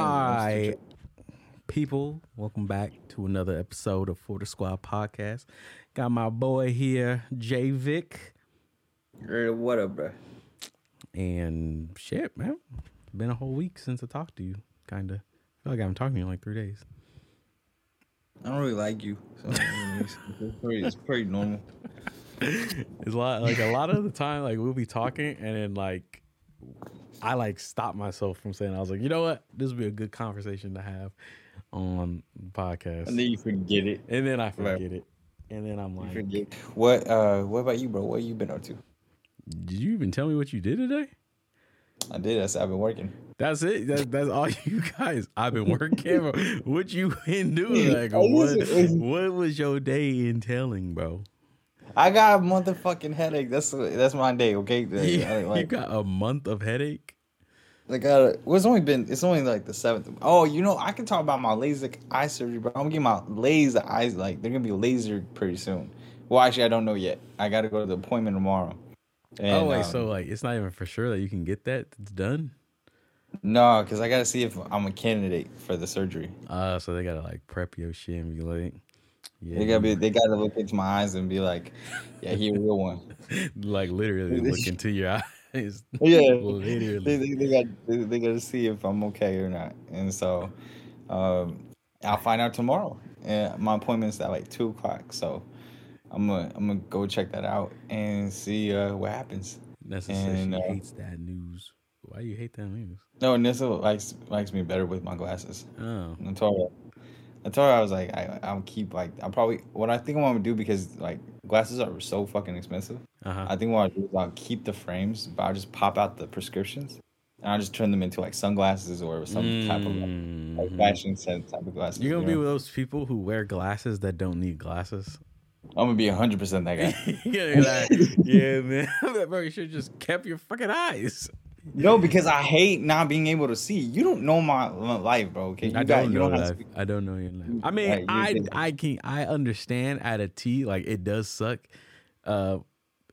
Hi, people. Welcome back to another episode of For the Squad podcast. Got my boy here, JayVic. Hey, what up, bro? And shit, man. Been a whole week since I talked to you, kind of. Feel like I haven't talked to you in like three days. I don't really like you, so it's, pretty, it's pretty normal. It's a lot, like a lot of the time, like we'll be talking, and then like I like stop myself from saying, I was like, you know what, this would be a good conversation to have on the podcast, And then you forget it. and then I forget Right. it, and then I'm You like, forget. What? Uh, what about you, bro? What you been up to? did you even tell me what you did today? I did. I said I've been working. That's it. That's, that's all you guys. I've been working. what you been doing? Like, what, what was your day entailing, bro? I got a motherfucking headache. That's that's my day. Okay. Yeah, like, you got a month of headache. like uh, well, it's only been. It's only like the seventh. Oh, you know, I can talk about my LASIK eye surgery, but I'm getting my laser eyes. Like they're gonna be lasered pretty soon. Well, actually, I don't know yet. I got to go to the appointment tomorrow. And, oh wait, um, so like it's not even for sure that you can get that. It's done. no, because I got to see if I'm a candidate for the surgery. Uh, so they gotta like prep your shit and be like, yeah, They gotta be. They gotta look into my eyes and be like, "Yeah, he a real one." like literally look into your eyes. Yeah, they, literally. they, they got. They, they gotta see if I'm okay or not. And so, um, I'll find out tomorrow. And my appointment's at like two o'clock. So, I'm gonna I'm gonna go check that out and see uh, what happens. Nessa says and, she uh, hates that news. Why do you hate that news? No, Nessa likes likes me better with my glasses. Oh, her, I told her I was like, I, I'll keep like, I'll probably what I think I'm gonna do because like glasses are so fucking expensive. uh huh. I think what I'll do is I'll keep the frames, but I'll just pop out the prescriptions and I'll just turn them into like sunglasses or some type of like, Mhm. fashion type of glasses. You're gonna you be with those people who wear glasses that don't need glasses. I'm gonna be hundred percent that guy. yeah, like, yeah, man. Bro, you should just kept your fucking eyes. No, because I hate not being able to see. You don't know my, my life, bro. Okay, you I don't you know don't have that. to. I don't know your life. I mean, Right, you're I good. I can I understand at a T like it does suck, uh,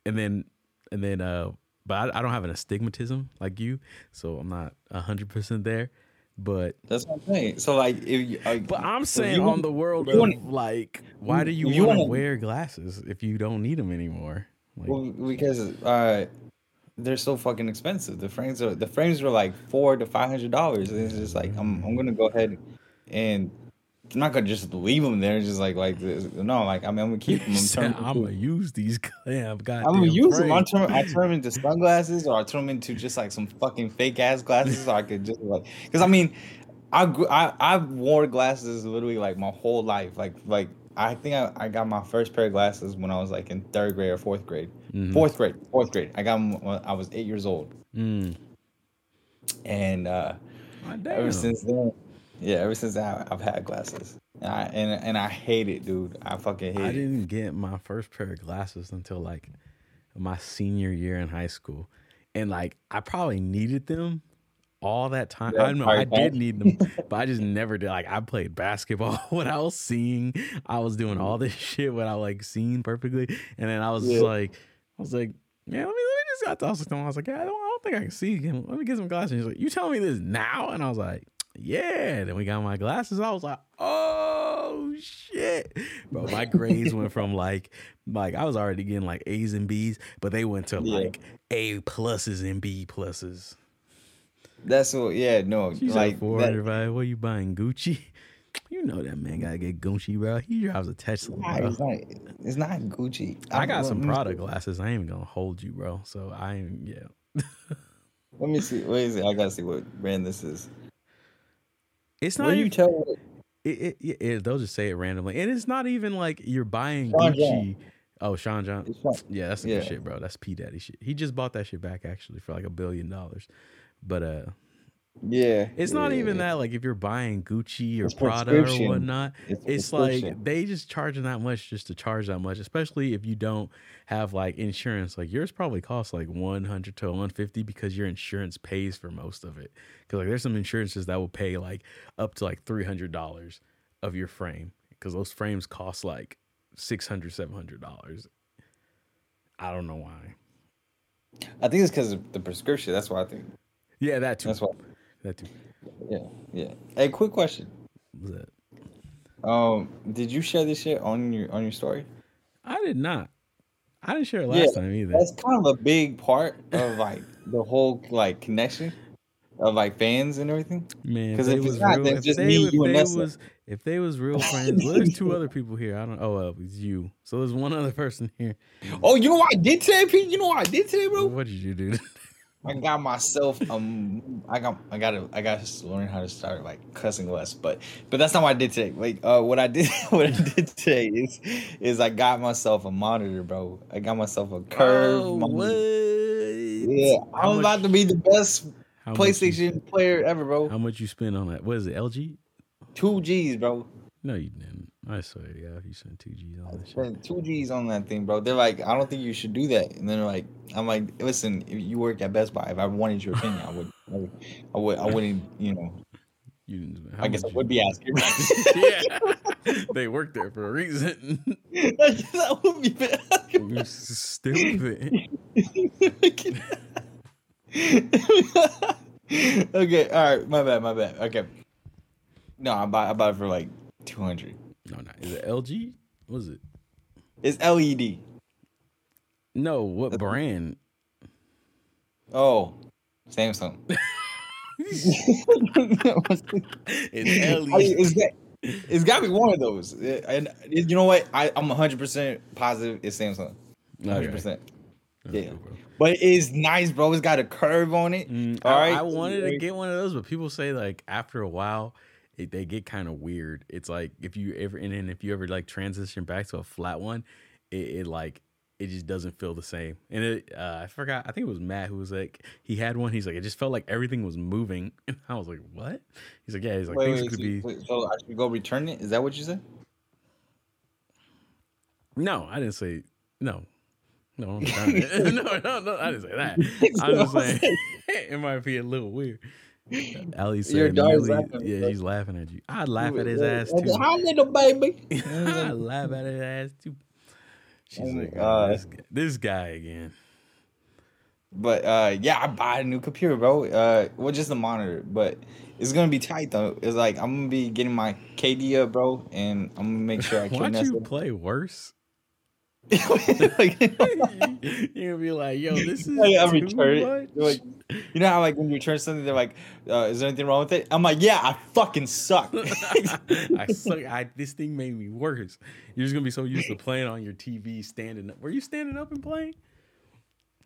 and then and then uh, but I, I don't have an astigmatism like you, so I'm not hundred percent there. But That's what I'm saying. So like, if you, like, but I'm saying you on want- the world of wanna- like, why do you, you want to wanna- wear glasses if you don't need them anymore? Like, Well, because uh, they're so fucking expensive. The frames are the frames were like four to five hundred dollars. It's just like I'm I'm gonna go ahead and I'm not gonna just leave them there. Just like like this. no, like I mean I'm gonna keep them. I'm, Said, I'm gonna use these damn goddamn. I'm gonna use them. I frames." turn I turn them into sunglasses or I turn them into just like some fucking fake ass glasses. So I could just like because I mean I I I wore glasses literally like my whole life. Like like I think I, I got my first pair of glasses when I was like in third grade or fourth grade. Mhm. Fourth grade, fourth grade. I got them when I was eight years old, Mm. and uh, Ah, ever since then, yeah, ever since then I've had glasses, and I and, and I hate it, dude. I fucking hate I it. didn't get my first pair of glasses until like my senior year in high school. And like I probably needed them all that time. Yeah, I know, I did need them, but I just never did. Like I played basketball when I was seeing, I was doing all this shit when I like seen perfectly. And then I was just Yeah. like, I was like, yeah, let me let me just I was I was like, yeah, I don't, I don't think I can see again. Let me get some glasses. And he's like, you telling me this now? And I was like, yeah. Then we got my glasses. I was like, oh shit, bro. My grades went from like, like I was already getting like A's and B's, but they went to Yeah. like A pluses and B pluses. That's what. Yeah, no, She's like four hundred five. What you buying Gucci? You know that man gotta get Gucci, bro. He drives a Tesla, Nah, bro. it's not. It's not Gucci. I got I'm- some Prada glasses. I ain't even gonna hold you, bro. So I ain't yeah. Let me see. Wait, is it? I gotta see what brand this is. It's What not do you tell? It, it, it, it- they'll just say it randomly, and it's not even like you're buying Sean Gucci. John. Oh, Sean John. From, Yeah, that's some Yeah. good shit, bro. That's P Daddy shit. He just bought that shit back actually for like a billion dollars. But uh yeah, it's not yeah, even that like if you're buying Gucci or It's Prada or whatnot, It's, it's like they just charging that much just to charge that much, especially if you don't have like insurance. Like yours probably costs like 100 to 150 because your insurance pays for most of it. Cuz like there's some insurances that will pay like up to like $300 of your frame cuz those frames cost like 600 $700. I don't know why. I think it's because of the prescription. That's why I think. Yeah, that too. That's why. That too. Yeah, yeah. Hey, quick question. What's that? Um, did you share this shit on your on your story? I did not. I didn't share it Yeah, last time either. That's kind of a big part of like the whole like connection of like fans and everything. Man, because if was not, real, if just they, me, if you, and they was if they was real friends, well, there's two other people here. I don't. Oh, uh, it's you. So there's one other person here. Oh, you know what I did today, Pete? You know what I did today, bro? What did you do? I got myself um I got I gotta I gotta learn how to start like cussing less, but but that's not what I did today. Like uh what I did what I did today is is I got myself a monitor, bro. I got myself a curve oh, monitor. what? Yeah, How I'm much- about to be the best how much you- PlayStation player ever, bro. How much you spend on that? What is it? LG? Two G's, bro. No, you didn't. I swear to God, you spent two G's on that shit. Two G's on that thing, bro. They're like, I don't think you should do that. And then like, I'm like, listen, if you work at Best Buy, if I wanted your opinion, I would, I would, I, would, I wouldn't, you know, You didn't. I guess I would be asking. yeah, they work there for a reason. that would be bad. you stupid. okay, all right, my bad, my bad. Okay, no, I bought, I bought it for like two hundred. No, not is it LG? What is it? It's LED. No, what brand? Oh, Samsung. It's LED. it's got, it's got to be one of those. And you know what? I, I'm 100 percent positive it's Samsung. 100%. Okay, Yeah. But it is nice, bro. It's got a curve on it. Mm, All I, right. I wanted to get one of those, but people say like after a while, it, they get kind of weird. It's like if you ever and then if you ever like transition back to a flat one, it, it like it just doesn't feel the same. And it, uh, I forgot. I think it was Matt who was like he had one. He's like it just felt like everything was moving, and I was like, what? He's like, yeah. He's like Wait, things wait, could so, be. wait, so I should go return it? Is that what you said? No, I didn't say no. No, I'm not trying to- no, no, no, I didn't say that. I'm just saying it might be a little weird. Ali said, Your laughing, yeah, she's laughing at you. I'd laugh at his ass too. Hi, little baby. I laugh at his ass too. She's Oh like, oh, this, guy, this guy again. But uh, yeah, I bought a new computer, bro. Uh, well, just a monitor, but it's gonna be tight though. It's like I'm gonna be getting my KD up, bro, and I'm gonna make sure I Why you play worse? Like, You're gonna be like, yo, this is I too return much. Like, you know how like when you return something, they're like, uh, "Is there anything wrong with it?" I'm like, "Yeah, I fucking suck." I suck. I, this thing made me worse. You're just gonna be so used to playing on your TV, standing up. Were you standing up and playing?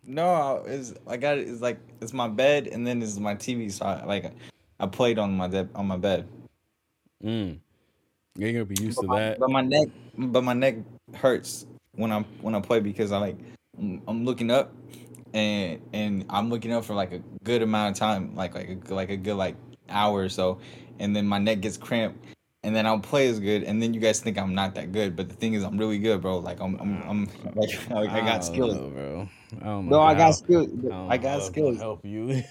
no, it's I got it. It's like it's my bed, and then it's my TV. So I, like I played on my de- on my bed. Mm. You're gonna be used to my, that. but my neck, but my neck hurts when I'm when I play because I like I'm, I'm looking up, and and I'm looking up for like a good amount of time, like like a, like a good like hour or so, and then my neck gets cramped, and then I'll play as good, and then you guys think I'm not that good, but the thing is I'm really good, bro. Like I'm I'm, I'm like, like I got skills. know, bro. I No, I got skills. I know got skills. Help you.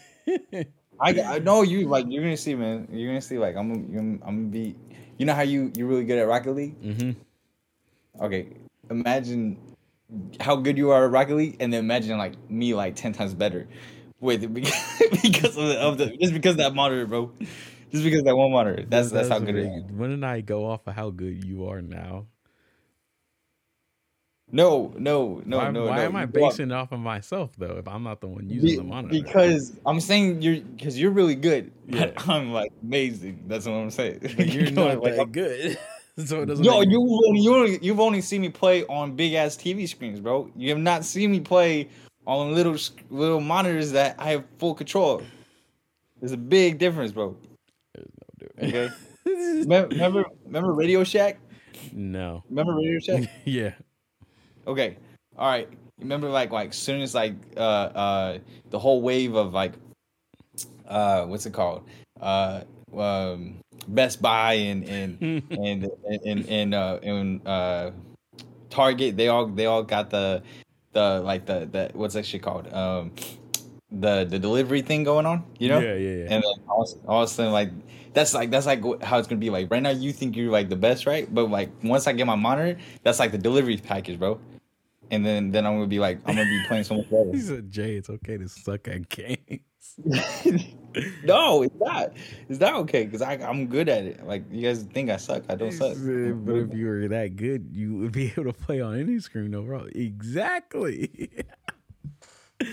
I, I know you like you're gonna see, man. You're gonna see like I'm I'm, I'm gonna be. You know how you you're really good at Rocket League. hmm Okay, imagine how good you are at Rocket League, and then imagine like me like ten times better with because of the, of the just because that monitor, bro. Just because that one monitor. That's that's how good it is. Wouldn't I go off of how good you are now? No, no, no, why no. why no. am I You go up- basing it off of myself though? If I'm not the one using Be- the monitor, Because I'm saying you're because you're really good. Yeah. But I'm like amazing. That's what I'm saying. But you're not like, that good, so it doesn't. Yo, you only, you only, you've only seen me play on big ass TV screens, bro. You have not seen me play on little little monitors that I have full control. of. There's a big difference, bro. There's no difference. Okay. remember, remember, remember Radio Shack? no. Remember Radio Shack? yeah. Okay. All right. Remember, like, like soon as like uh uh the whole wave of like uh what's it called uh um Best Buy and and and and and uh and uh Target they all they all got the the like the the what's that shit called um the the delivery thing going on you know Yeah, yeah, yeah. and then all, all of a sudden like that's like that's like how it's gonna be like right now you think you're like the best right but like once I get my monitor that's like the delivery package bro and then then I'm gonna be like I'm gonna be playing so much better. He said, "Jay, it's okay to suck at games." no, it's not. It's not okay because I'm good at it. Like you guys think I suck, I don't suck. but if you were that good, you would be able to play on any screen overall. Exactly.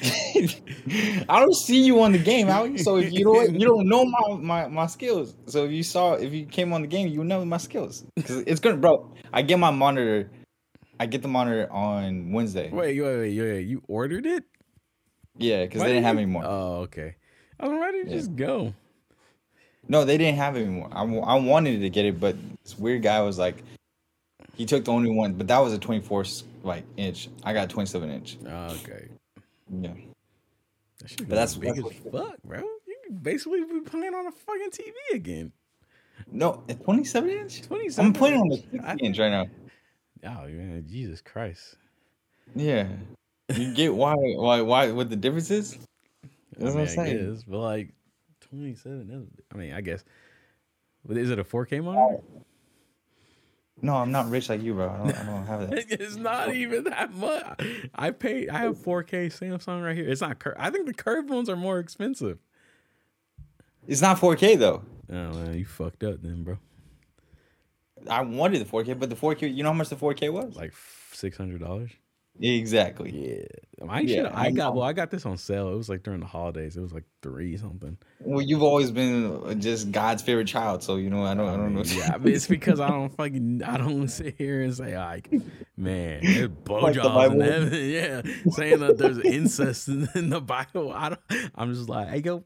I don't see you on the game, Howie. So if you don't you don't know my, my my skills. So if you saw if you came on the game, you would know my skills. Cause it's gonna bro. I get my monitor. I get the monitor on Wednesday. wait, wait, wait, wait. You ordered it? Yeah, because they didn't did have any more. Oh, okay. I was ready to Yeah. just go. No, they didn't have it anymore. I, I wanted to get it, but this weird guy was like, he took the only one, but that was a 24 s- like inch. I got a 27 inch. Oh, okay. Yeah. That should But be that's- big that's as fuck, bro. You can basically be playing on a fucking TV again. No, a 27 inch. 27 I'm playing on the inch. 60 I- inch right now. Oh man, Jesus Christ. Yeah. You get why why why what the difference is? That's I what mean, I'm I saying. guess, but like 27. That's, I mean, I guess. But is it a 4K monitor? No, I'm not rich like you, bro. I don't, I don't have that. It's not even that much. I pay. I have 4K Samsung right here. It's not. Cur- I think the curved ones are more expensive. It's not 4K though. Oh man, you fucked up then, bro. I wanted the 4K, but the 4K, you know how much the 4K was? Like six hundred dollars. Exactly. Yeah, I Yeah, should. I got. Well, I got this on sale. It was like during the holidays. It was like three something. Well, you've always been uh, just God's favorite child, so you know I don't I don't know. Yeah, I mean, it's because I don't fucking. I don't sit here and say like, man, there's blowjobs in heaven. Yeah, saying that there's incest in, in the Bible. I don't. I'm just like, hey, yo,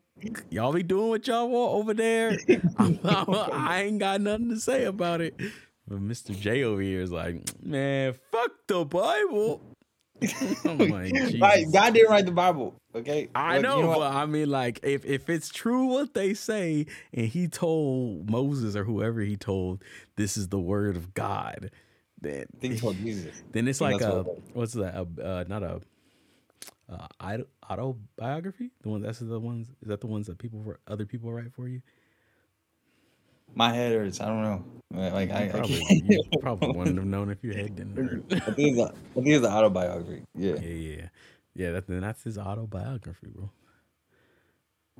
y'all be doing what y'all want over there. I'm, I'm, I ain't got nothing to say about it. But Mr. J over here is like, man, fuck the Bible. Like, Jesus. God didn't write the Bible. Okay, I Look, know, you what? but I mean, like, if if it's true what they say, and he told Moses or whoever he told, this is the word of God, then I he told Jesus. then it's like a what- what's that? A, uh, not a uh, autobiography. The one that's the ones. Is that the ones that people wr- other people write for you? My head hurts. I don't know. Like I, You I probably can't. you probably wouldn't have known if your head didn't hurt. I think it's a, I think it's an autobiography. Yeah. yeah, yeah, yeah. That then that's his autobiography, bro.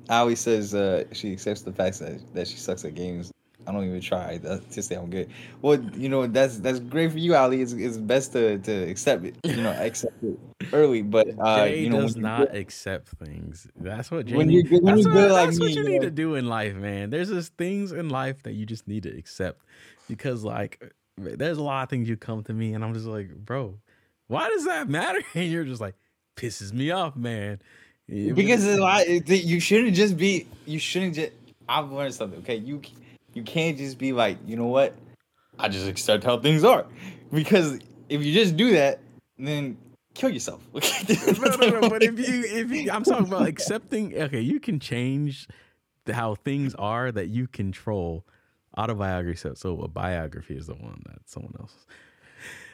Ali says uh, she accepts the fact that, that she sucks at games. I don't even try to say I'm good. Well, you know that's that's great for you, Ali. It's, it's best to, to accept it. You know, accept it early. But uh, Jay you know, does not good- accept things. That's what Jay When you're good- when that's what, like that's what me, you you need know. to do in life, man. There's just things in life that you just need to accept because, like, there's a lot of things you come to me and I'm just like, bro, why does that matter? And you're just like, pisses me off, man. Because a lot, you shouldn't just be. You shouldn't just. I've learned something. Okay, you you can't just be like, you know what? I just accept how things are, because if you just do that, then kill yourself. no, no, no, but if you, if you, I'm talking about accepting. Okay, you can change the, how things are that you control. Autobiography, so, so a biography is the one that someone else's.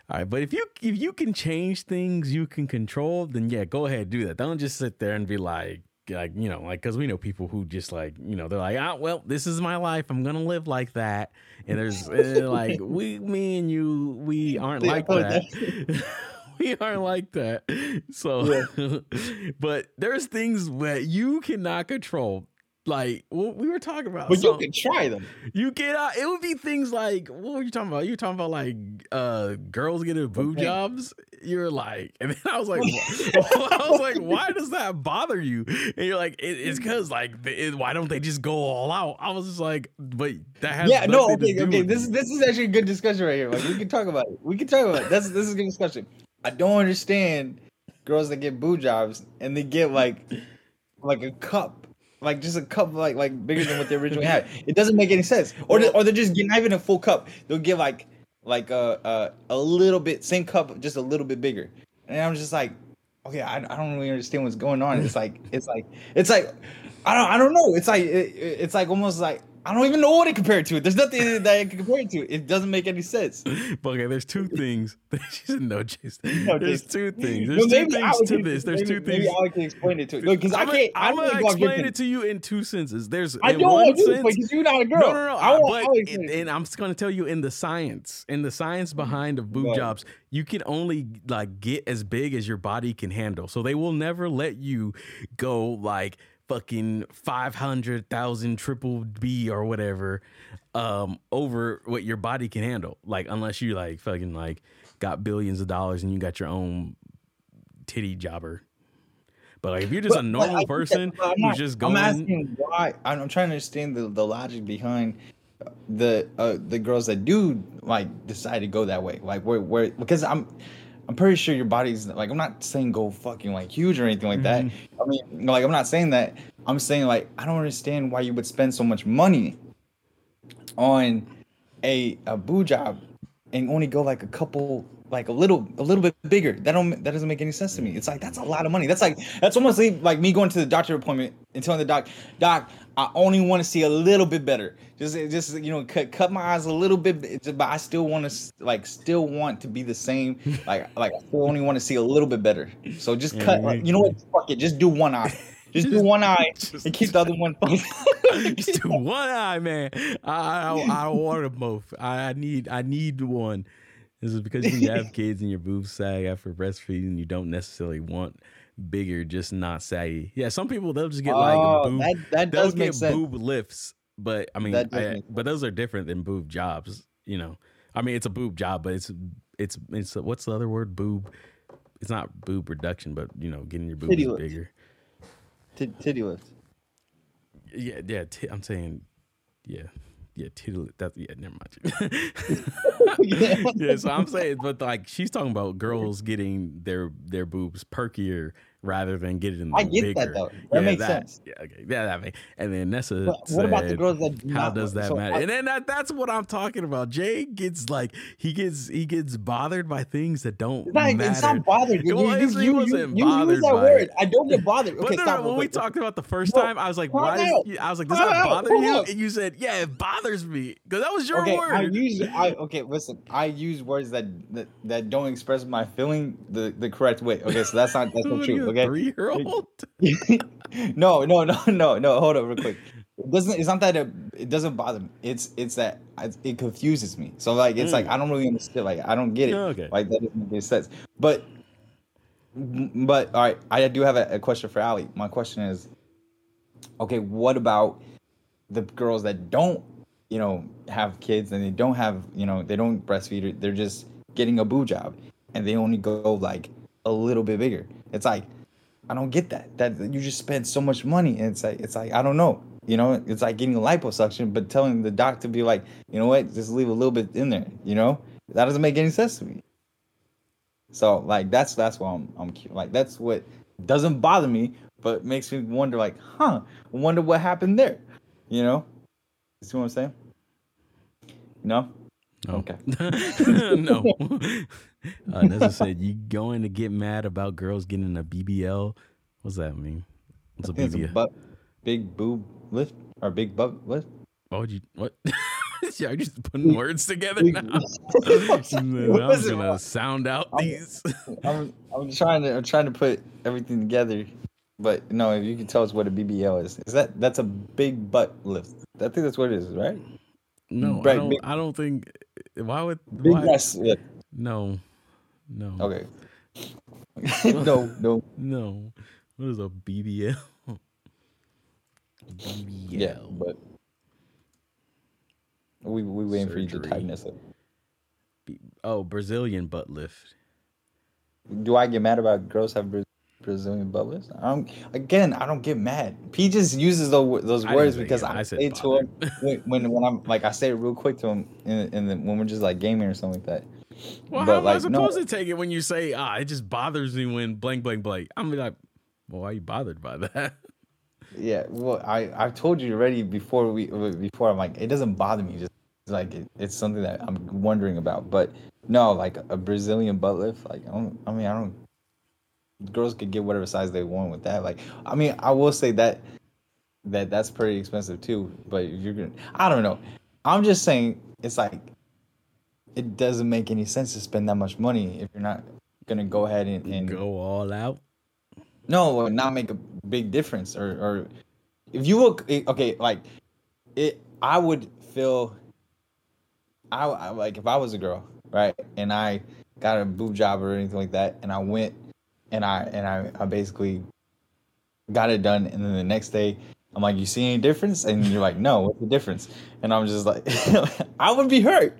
All right, but if you if you can change things you can control, then yeah, go ahead do that. Don't just sit there and be like like you know like because we know people who just like you know they're like ah well this is my life I'm gonna live like that and there's uh, like we me and you we aren't Yeah, like that. we aren't like that. So, but there's things that you cannot control. Like what we were talking about. but you can try them. you get out. It would be things like what were you talking about? You were talking about like uh girls getting boob Okay. jobs. You're like, and then I was like, I was like, why does that bother you? And you're like, it, it's because like, it, why don't they just go all out? I was just like, but that has yeah, no, okay, okay. This is this is actually a good discussion right here. Like we can talk about it. We can talk about it. That's this is a good discussion. I don't understand girls that get boo jobs and they get like like a cup. Like just a cup like like bigger than what they originally had. It doesn't make any sense. Or they, or they're just getting not even a full cup. They'll get like like a a, a little bit same cup, just a little bit bigger. And I'm just like, okay, I, I don't really understand what's going on. It's like it's like it's like I don't I don't know. It's like it, it's like almost like I don't even know what to compare it to. There's nothing that I can compare it to. It doesn't make any sense. But okay, there's two things. no, Jason. No, There's two things. There's two things to this. There's maybe, two maybe things. Alex can explain it to you because I can't. I I'm gonna think I'll explain it to you in two senses. There's I in don't one want to sense, because you're not a girl. No, no, no. I want but to- and I'm just gonna tell you in the science, in the science mm-hmm. behind of boob ahead. jobs, you can only like get as big as your body can handle. So they will never let you go like fucking five hundred thousand triple B or whatever um over what your body can handle. Like unless you like fucking like got billions of dollars and you got your own titty jobber. But like if you're just But- a normal that- person I'm who's not- just I'm going asking why. I'm, I'm trying to understand the, the logic behind the uh, the girls that do like decide to go that way. Like where where because I'm I'm pretty sure your body's like I'm not saying go fucking like huge or anything like that. Mm-hmm. I mean like I'm not saying that. I'm saying like I don't understand why you would spend so much money on a a boo job and only go like a couple like a little a little bit bigger that don't that doesn't make any sense to me it's like that's a lot of money that's like that's almost like me going to the doctor appointment and telling the doc doc i only want to see a little bit better just just you know cut cut my eyes a little bit but i still want to like still want to be the same like like i still only want to see a little bit better so just Yeah, cut you- like, you know what fuck it just do one eye just, do one eye just- and keep the other one Just do one eye, man. I I, I don't want them both. I, I need I need one. This is because you have kids and your boobs sag after breastfeeding. You don't necessarily want bigger, just not saggy. Yeah, some people they'll just get like Oh, boob. that, that does get sense boob lifts, but I mean, I- but those are different than boob jobs. You know, I mean, it's a boob job, but it's it's it's what's the other word? Boob. It's not boob reduction, but you know, getting your boobs Titty bigger. T- titty lift Yeah, yeah. T- I'm saying, yeah, yeah. Titty. That's yeah. Never mind. yeah, so I'm saying, but like she's talking about girls getting their their boobs perkier rather than getting them I get bigger. that though. That makes sense. Yeah, okay. Yeah, that makes. And then Nessa But what about the girls that do How does that so matter? I- and then that, that's what I'm talking about. Jay gets like he gets he gets bothered by things that don't It's not, matter. it's not bothered. You, Well, you, you, you, wasn't you bothered use that word. it. I don't get bothered. But Okay, no, stop. no, real when we talked about the first No, time, I was like, "Why?" Does, I was like, "Does that bother you?" And you said, "Yeah, it bothers me," because that was your Okay, word. I use I okay. Listen, I use words that, that that don't express my feeling the the correct way. Okay, so that's not that's not you, true. A Okay, three-year-old. no, no, no, no, no. Hold up, real quick. It doesn't. It's not that it, it doesn't bother me. It's it's that I, it confuses me. So like it's like I don't really understand. Like I don't get it. Mm. Okay. Like that doesn't make sense. But but all right, I do have a, a question for Ali. My question is, okay, what about the girls that don't, you know, have kids and they don't have, you know, they don't breastfeed. They're just getting a boo job, and they only go like a little bit bigger. It's like I don't get that. That you just spend so much money, and it's like it's like I don't know. You know, it's like getting a liposuction, but telling the doc to be like, you know what, just leave a little bit in there. You know, that doesn't make any sense to me. So like that's that's why I'm I'm like that's what doesn't bother me, but makes me wonder like, huh? Wonder what happened there. You know, you see what I'm saying? No. No. Okay. no. Uh, Nessa said, "You going to get mad about girls getting a BBL? What's that mean? What's a it's a BBL? butt, big boob lift or big butt lift. Why would you what? yeah, I'm just putting words together now? What I'm was gonna sound out I'm- these. I'm I'm trying to I'm trying to put everything together, but no, if you can tell us what a BBL is, is that that's a big butt lift? I think that's what it is, right? No, I don't. big- I don't think. Why would? Big Why? lift. No, no. Okay. no, no. No. What is a BBL? BBL. Yeah, but we we waiting for you to Surgery. tighten this up. B- oh, Brazilian butt lift. Do I get mad about girls have Brazilian butt lifts? I don't. Again, I don't get mad. P just uses those those words because. I, I say it to him when, when when I'm like I say it real quick to him, and, when we're just like gaming or something like that. Well, But, how am I like, no. supposed to take it when you say, "Ah, it just bothers me when blank, blank, blank"? I'm like, well, why are you bothered by that? Yeah, well, I I've told you already before we before I'm like it doesn't bother me. Just like it, it's something that I'm wondering about. But no, like a Brazilian butt lift. Like I don't. I mean, I don't. Girls could get whatever size they want with that. Like I mean, I will say that that that's pretty expensive too. But you're gonna, I don't know. I'm just saying it's like it doesn't make any sense to spend that much money if you're not gonna go ahead and, and Go all out. no, not make a big difference. Or, or if you look, okay, like it, I would feel, I, I like if I was a girl, right, and I got a boob job or anything like that, and I went and I and I, I basically got it done, and then the next day. I'm like, you see any difference? And you're like, no. What's the difference? And I'm just like, I would be hurt.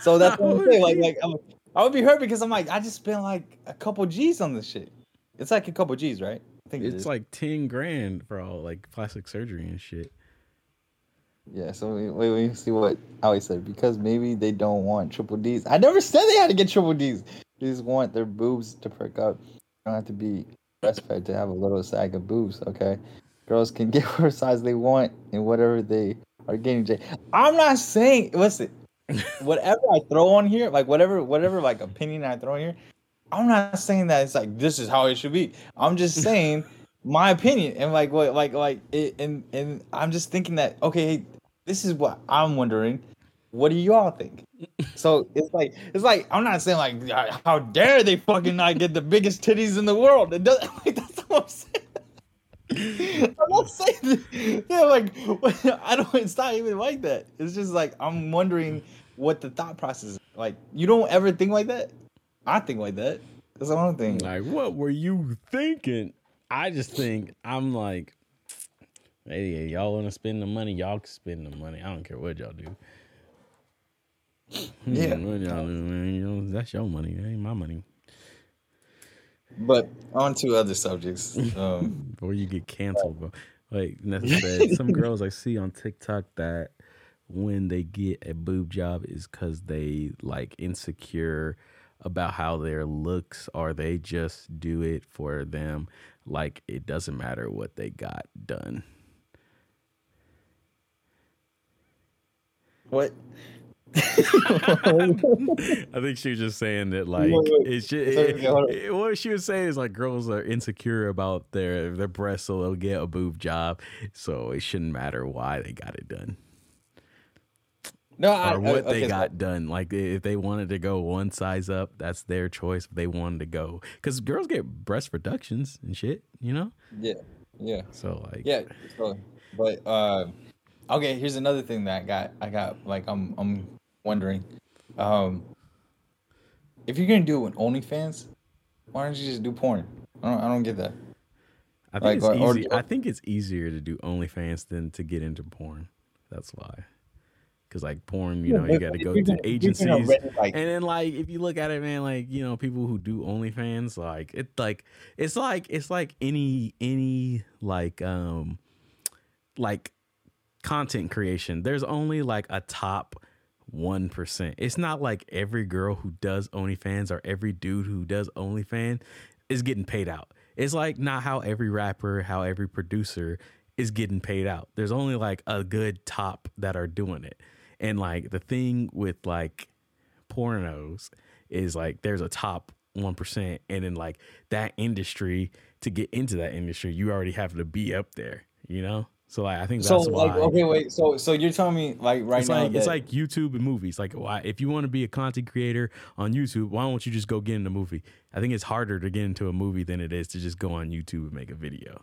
So that's what I'm saying. Like, like I'm, I would be hurt because I'm like, I just spent like a couple G's on this shit. It's like a couple G's, right? I think It's is. like ten grand for all like plastic surgery and shit. Yeah, so wait, wait, wait, see what Ali said. Because maybe they don't want triple D's. I never said they had to get triple D's. They just want their boobs to perk up. Don't have to be breastfed to have a little sag of boobs, okay? Girls can get whatever size they want and whatever they are getting. J- I'm not saying, listen, whatever I throw on here, like whatever, whatever like opinion I throw in here, I'm not saying that it's like this is how it should be. I'm just saying my opinion and like what like like it, and and I'm just thinking that okay, this is what I'm wondering. What do y'all think? So it's like it's like I'm not saying like "Ah, how dare they fucking not get the biggest titties in the world. It doesn't like that's what I'm saying. I'm not saying yeah, like I don't. It's not even like that. It's just like I'm wondering what the thought process is. Like you don't ever think like that. I think like that. That's what I'm thinking. Like, what were you thinking? I just think I'm like, hey, y'all want to spend the money? Y'all can spend the money. I don't care what y'all do. Yeah. Hmm, y'all do, man? You know, that's your money. That ain't my money. But on to other subjects. Um, Before you get canceled, bro. Like said, some girls I see on TikTok that when they get a boob job is because they like insecure about how their looks or they just do it for them. Like it doesn't matter what they got done. what? I think she was just saying that like Wait, wait. it's just, Sorry, okay, hold on. it- what she was saying is like girls are insecure about their their breasts, so they'll get a boob job. So it shouldn't matter why they got it done No, I, or what I- they okay, so- got done. Like if they wanted to go one size up, that's their choice. If they wanted to go, because girls get breast reductions and shit, you know. yeah, yeah, So like, yeah. So, but uh, okay. Here's another thing that I got. I got like I'm I'm wondering, um, if you're gonna do it with OnlyFans, why don't you just do porn? I don't I don't get that. I think like, it's or- or- I think it's easier to do OnlyFans than to get into porn. That's why. Because like porn, you know, you got to go to agencies. And then like if you look at it, man, like you know people who do OnlyFans, like it like it's like it's like any any like um like content creation. There's only like a top one percent. It's not like every girl who does OnlyFans or every dude who does OnlyFans is getting paid out. It's like not how every rapper, how every producer is getting paid out. There's only like a good top that are doing it. And like the thing with like pornos is like there's a top 1% and then like that industry to get into that industry you already have to be up there you know so like i think so that's why like okay, wait. So so you're telling me like right it's now like it's like youtube and movies like why if you want to be a content creator on youtube why don't you just go get in a movie i think it's harder to get into a movie than it is to just go on youtube and make a video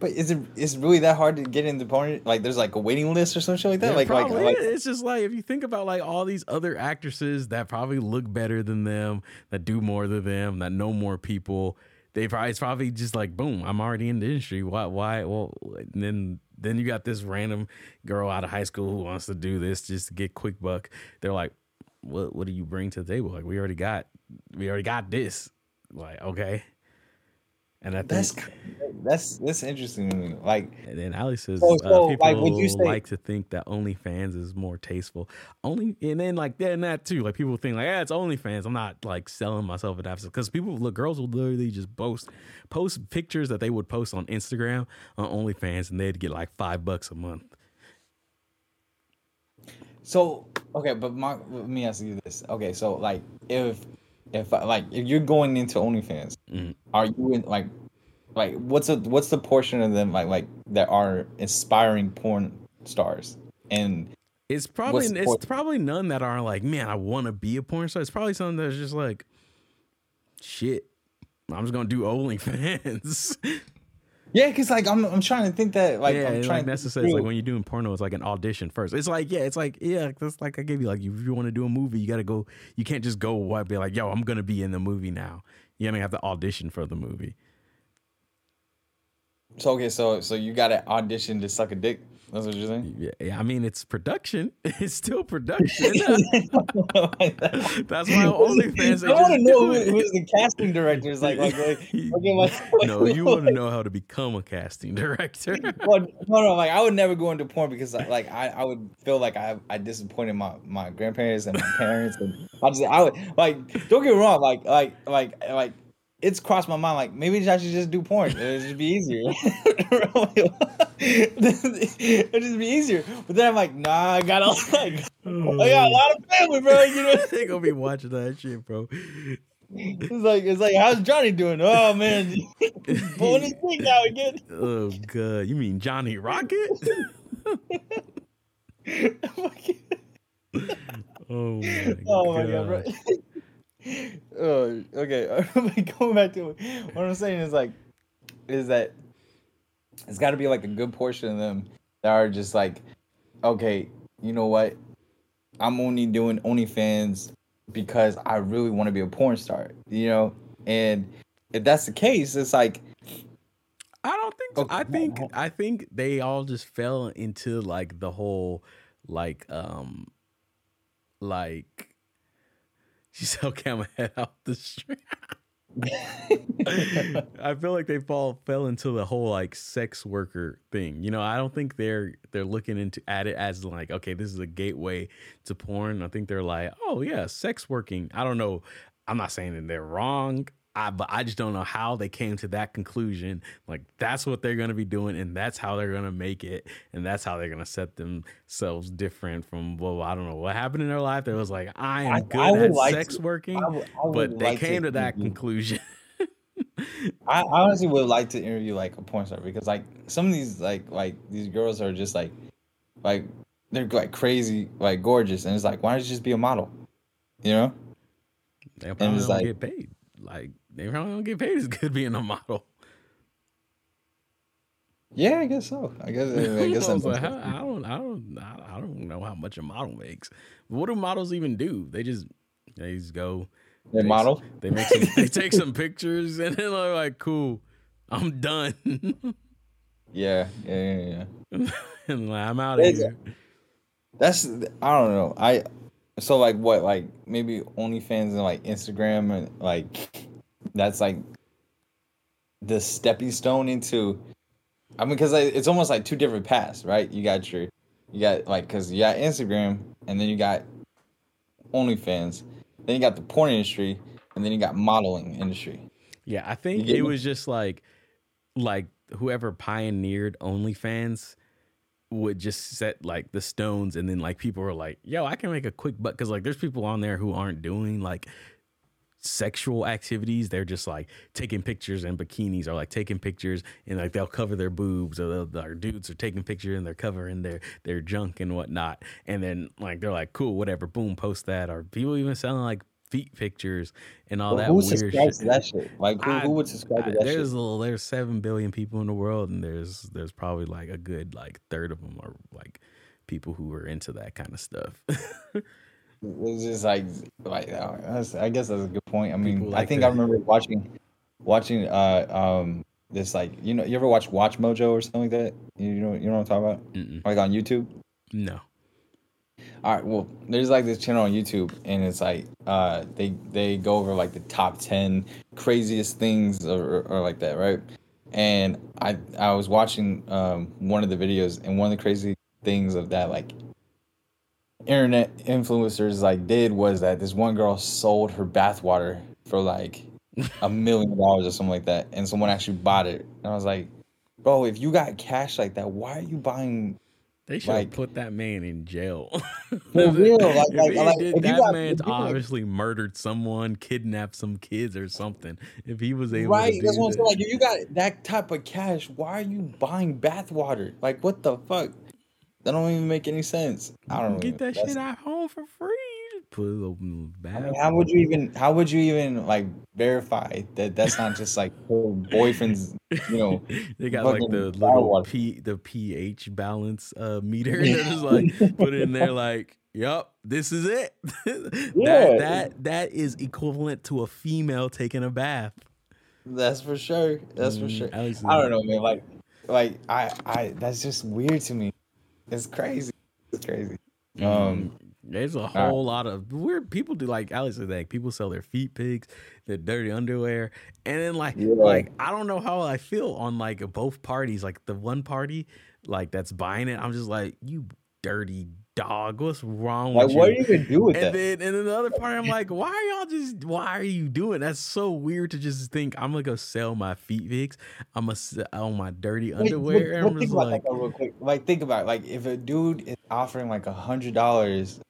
But is it is really that hard to get into porn? Like there's like a waiting list or some shit like that. Yeah, like like, like it's just like if you think about like all these other actresses that probably look better than them, that do more than them, that know more people, they probably it's probably just like boom, I'm already in the industry. Why why well then then you got this random girl out of high school who wants to do this just to get quick buck. They're like, What what do you bring to the table? Like we already got we already got this. Like, okay. And I think that's that's that's interesting. Like and then Ali says So- uh, people like, would you say- like to think that OnlyFans is more tasteful. Only and then like then that too. Like people think like, yeah, it's OnlyFans. I'm not like selling myself at that because people look girls will literally just post post pictures that they would post on Instagram on OnlyFans and they'd get like five bucks a month. so okay, but my let me ask you this. Okay, so like if if I- like if you're going into OnlyFans, Mhm. are you in like like what's a what's the portion of them like like that are aspiring porn stars and It's probably it's probably none that are like, man, I want to be a porn star. It's probably something that's just like, shit. I'm just gonna do OnlyFans. yeah because like I'm, I'm trying to think that like yeah, i'm it's trying like to necessary. It's like when you're doing porno, it's like an audition first. It's like yeah, it's like yeah, that's like I gave you like if you want to do a movie, you gotta go. You can't just go what be like, yo, I'm gonna be in the movie now. You gotta have to audition for the movie. so okay so so you got to audition to suck a dick that's what you're saying Yeah, yeah, I mean it's production. It's still production. That's why OnlyFans. I want to know who, who's the casting directors. Like, like, like okay, like, no, you want to know how to become a casting director. Well, no, no, like I would never go into porn because like I, I would feel like I I disappointed my, my grandparents and my parents and I just I would like don't get me wrong like like like like it's crossed my mind like maybe I should just do porn it'd just be easier it'd just be easier but then I'm like nah I gotta like I got a lot of family bro you know they gonna be watching that shit, bro. it's like it's like how's Johnny doing oh man pulling his thing out again Oh god, you mean Johnny Rocket? Oh, oh my god. Oh my god. god, bro. Oh, okay. Going back to what I'm saying is like, is that it's got to be like a good portion of them that are just like, okay, you know what? I'm only doing OnlyFans because I really want to be a porn star, you know? And if that's the case, it's like, I don't think so. Okay, I think. I think they all just fell into like the whole like um like she said okay I'm gonna head out the street. I feel like they fall fell into the whole like sex worker thing. You know, I don't think they're they're looking into at it as like, okay, this is a gateway to porn. I think they're like, oh yeah, sex working. I don't know. I'm not saying that they're wrong. I, but I just don't know how they came to that conclusion. Like that's what they're gonna be doing, and that's how they're gonna make it, and that's how they're gonna set themselves different from. Well, I don't know what happened in their life. That was like, I am I- good I at like sex to- working, would- would but they like came to that interview- conclusion. I honestly would like to interview like a porn star because like some of these like like these girls are just like like they're like crazy like gorgeous and it's like why don't you just be a model, you know? They probably it's don't like- get paid. Like they probably don't get paid as good being a model. Yeah, I guess so. I guess I guess? Like, sense. I, I don't, I don't, I I don't know how much a model makes. What do models even do? They just, they just go. They they- model. They make, some, they take some pictures, and then they're like, "Cool, I'm done," Yeah, yeah, yeah, yeah. and like, I'm out of It's- here. That's I don't know. I so like what like maybe OnlyFans and like Instagram and like that's like the stepping stone into. I mean, because it's almost like two different paths, right? You got your, you got like because you got Instagram and then you got OnlyFans, then you got the porn industry, and then you got modeling industry. Yeah, I think it me? was just like like whoever pioneered OnlyFans would just set like the stones and then like people were like, yo, I can make a quick buck because like there's people on there who aren't doing like sexual activities. They're just like taking pictures in bikinis or like taking pictures and like they'll cover their boobs or our dudes are taking pictures and they're covering their their junk and whatnot. And then like they're like, cool, whatever, boom, post that. Or people even selling like feet pictures and all Well, that who weird subscribes shit. to that shit? Like who, I- who would subscribe to that there's shit? a little, there's seven billion people in the world, and there's there's probably like a good like third of them are like people who are into that kind of stuff. It's just like like uh, that's, I guess that's a good point. I mean, People I think I remember watching watching uh um this like you know you ever watch WatchMojo or something like that? You know you know what I'm talking about? Mm-mm. Like on YouTube. no, All right, well, there's like this channel on YouTube, and it's like uh they they go over like the top ten craziest things or, or, or like that, right? And I I was watching um one of the videos, and one of the crazy things of that like internet influencers like did was that this one girl sold her bathwater for like a million dollars or something like that, and someone actually bought it. And I was like, bro, if you got cash like that, why are you buying They should Like- have put that man in jail. For real, like- like- like, did- that got- man's if you, like- obviously murdered someone, kidnapped some kids or something. If he was able Right, to do that's what I'm saying. Like, if you got that type of cash, why are you buying bathwater? Like, what the fuck? That don't even make any sense. I don't know. get that shit at home for free. Put a little I bath. mean, how would you even? How would you even like verify that that's not just like boyfriend's? You know, they got like the little water. p the pH balance uh meter. They're just like put it in there like, Yep, this is it. Yeah. that that that is equivalent to a female taking a bath. that's for sure. That's for Mm, sure. I don't know, man. Like, like I, I. That's just weird to me. It's crazy. It's crazy. Um, Um, there's a whole lot of weird people do like Alex said that people sell their feet pigs, their dirty underwear, and then like Yeah. like I don't know how I feel on like both parties. Like the one party like that's buying it, I'm just like you dirty dog. What's wrong like, with what do you? you even do with And that? then and then the other part, I'm like, why are y'all just? Why are you doing? That's so weird to just think I'm gonna go sell my feet pigs. I'm gonna sell oh, my dirty underwear. I'm think just about like, that real quick. Like, think about it. like if a dude is offering like a hundred dollars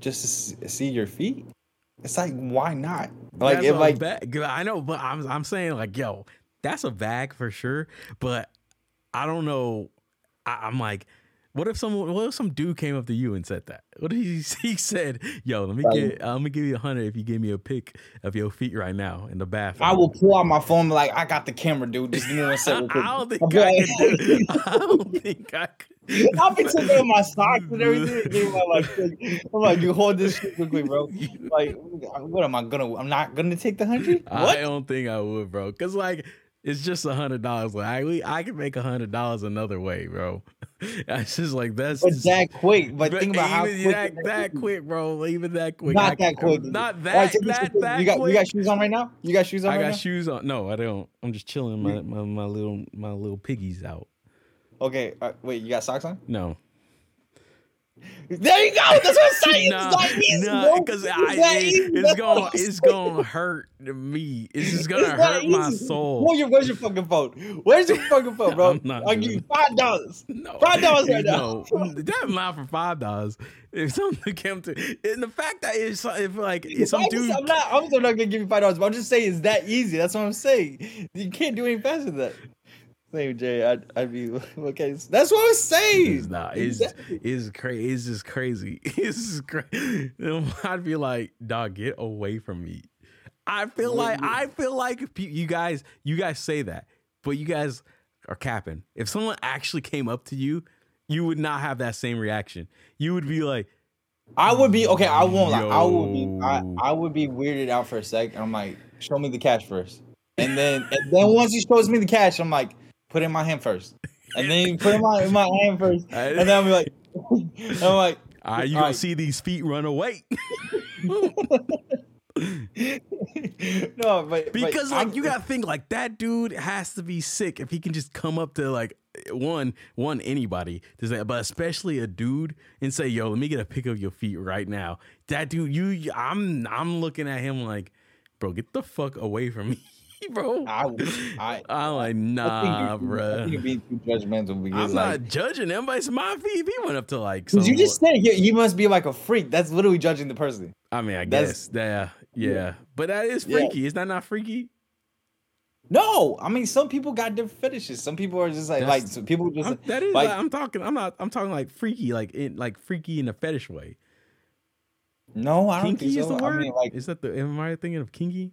just to see your feet, it's like why not? Like, if like bag. I know, but I'm I'm saying like, yo, that's a bag for sure. But I don't know. I, I'm like, what if someone, what if some dude came up to you and said that? What if he, he said, yo, let me get, uh, I'm gonna give you a hundred if you give me a pic of your feet right now in the bathroom. I will pull out my phone, like I got the camera, dude. Just give me one second. I don't quick." think I'll I be do. I don't think I could. I'll be taking out my socks and everything. My, like, I'm like, you hold this shit quickly, bro. Like, what am I gonna? I'm not gonna take the hundred. I don't think I would, bro. Cause like it's just a hundred dollars. Like I, we, I can make a hundred dollars another way, bro. It's just like that's But just- that quick. But but think about how quick. that, that quick, bro. Even that quick. Not I- that quick. Not that. right, that, quick. that you got quick. you got shoes on right now. You got shoes on I right got now. shoes on. No, I don't. I'm just chilling. My, my my little my little piggies out. Okay, uh, wait, you got socks on? No, There you go. That's what I'm saying. nah, it's that nah, bro. because I, that it- it's gonna it's gonna hurt me. It's just gonna It's that hurt my soul. Where's your, where's your fucking phone? Where's your fucking phone, bro? I'll give you five dollars. No, Five dollars right now. No, that's not for five dollars. If something came to, and the fact that it's if like if some dude, I'm not. I'm still not gonna give you five dollars, but I'm just saying it's that easy. That's what I'm saying. You can't do any faster than that. Same Jay. I'd, I'd be okay. That's what I'm saying. it's not. It's crazy. It's just crazy. It's just crazy. I'd be like, dog, get away from me. I feel like I feel like you guys you guys say that, but you guys are capping. If someone actually came up to you, you would not have that same reaction. You would be like, I would be okay. I won't. lie. I would be. I, I would be weirded out for a sec. I'm like, show me the cash first, and then and then once he shows me the cash, I'm like, put in my hand first, and then you put in my in my hand first, and then I'm like, I'm like, "Are you All gonna see these feet run away?" no, but Because but like I'm- you gotta think like that dude has to be sick if he can just come up to like one one anybody to say, but especially a dude and say, "Yo, let me get a pick of your feet right now." That dude, you, I'm I'm looking at him like, bro, get the fuck away from me, bro. I, I, I'm like, I nah, think I think you're being too judgmental because I'm like, not judging him, but it's my feet. He went up to like, because you just said he, he must be like a freak. That's literally judging the person. I mean, I that's- guess, yeah, yeah, but that is Yeah. freaky. Is that not freaky? No, I mean some people got different fetishes. Some people are just like That's- like people just I'm, that is. like- I'm talking. I'm not. I'm talking like freaky, like in like freaky in a fetish way. no. I don't kinky think is so. the I word. mean like is that the? Am I thinking of kinky?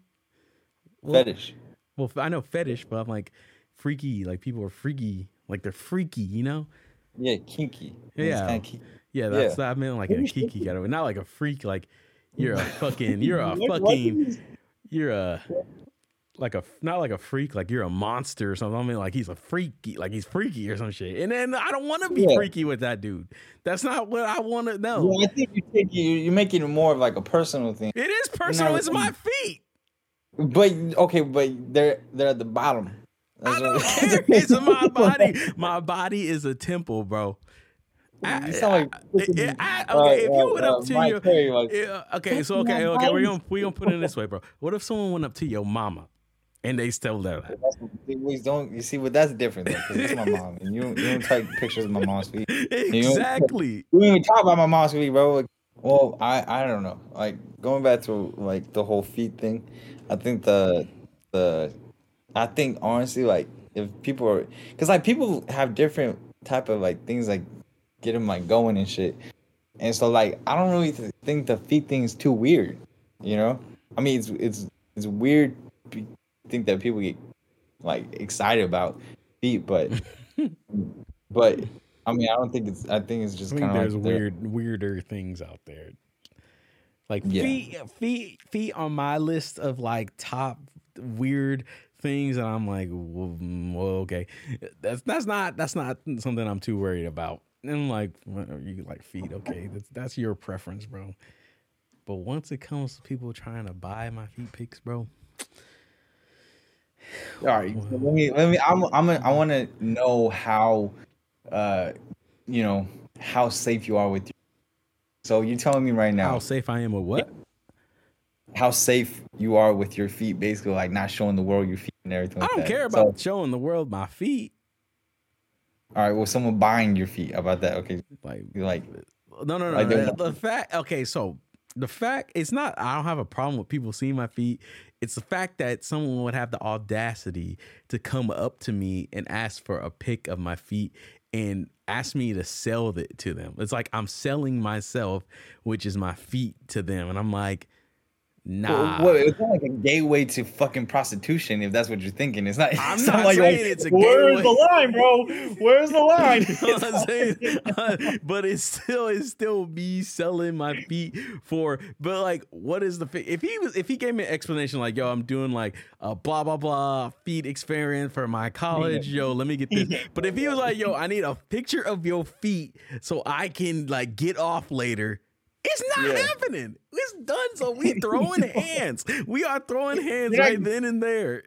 Well, fetish. Well, I know fetish, but I'm like freaky. Like people are freaky. Like they're freaky. You know? Yeah, kinky. It's Yeah. kinda kinky. Yeah, that's. I meant like a kinky kind of, not like a freak. Like you're a fucking. You're a What- what fucking. You're a. Like a not like a freak, like you're a monster or something. I mean, like he's a freaky, like he's freaky or some shit. And then I don't want to be Yeah. freaky with that dude. That's not what I want to know. Yeah, I think you take you you're making it more of like a personal thing. It is personal. No, it's my feet. But okay, but they're they're at the bottom. I don't care. It's my body. My body is a temple, bro. I- You sound like I- I- uh, okay, if you uh, went uh, up to Mike your, Perry, like, yeah, okay, so okay, okay, we're gonna we're gonna put it this way, bro. What if someone went up to your mama and they still that. We don't you see, but that's different though, because it's my mom, and you don't, you don't take pictures of my mom's feet. Exactly. We even talk about my mom's feet, bro. Like, well, I I don't know. Like going back to like the whole feet thing, I think the the I think honestly, like if people are, because like people have different type of like things like get them like going and shit, and so like I don't really think the feet thing is too weird, you know. I mean, it's it's it's weird. to Think that people get like excited about feet, but but I mean, I don't think it's. I think it's just I kind of there's like weird, weirder things out there. Like Yeah. feet, feet, feet on my list of like top weird things, and I'm like, well, okay, that's that's not that's not something I'm too worried about. And I'm like, you like feet, okay, that's that's your preference, bro. But once it comes to people trying to buy my feet pics, bro, All right, let me let me. I'm I'm a, I want to know how, uh, you know, how safe you are with. So you're telling me right now how safe I am with what? how safe you are with your feet, basically like not showing the world your feet and everything. I don't that. care So, about showing the world my feet. all right, well, someone buying your feet how about that. Okay, Like like No, no, no. Like, they're the, the fact, okay, so the fact, it's not, I don't have a problem with people seeing my feet. It's the fact that someone would have the audacity to come up to me and ask for a pic of my feet and ask me to sell it to them. It's like I'm selling myself, which is my feet, to them. And I'm like, nah. Well, it's not like a gateway to fucking prostitution if that's what you're thinking. It's not. I'm it's not like, saying it's a Where's gateway." the line, bro? Where's the line? You know I'm saying? But it's still it's still me selling my feet for but like what is the if he was if he gave me an explanation like yo I'm doing like a blah blah blah feet experience for my college yo let me get this but if he was like yo I need a picture of your feet so I can like get off later it's not Yeah. happening it's done so we throwing hands we are throwing hands right then and there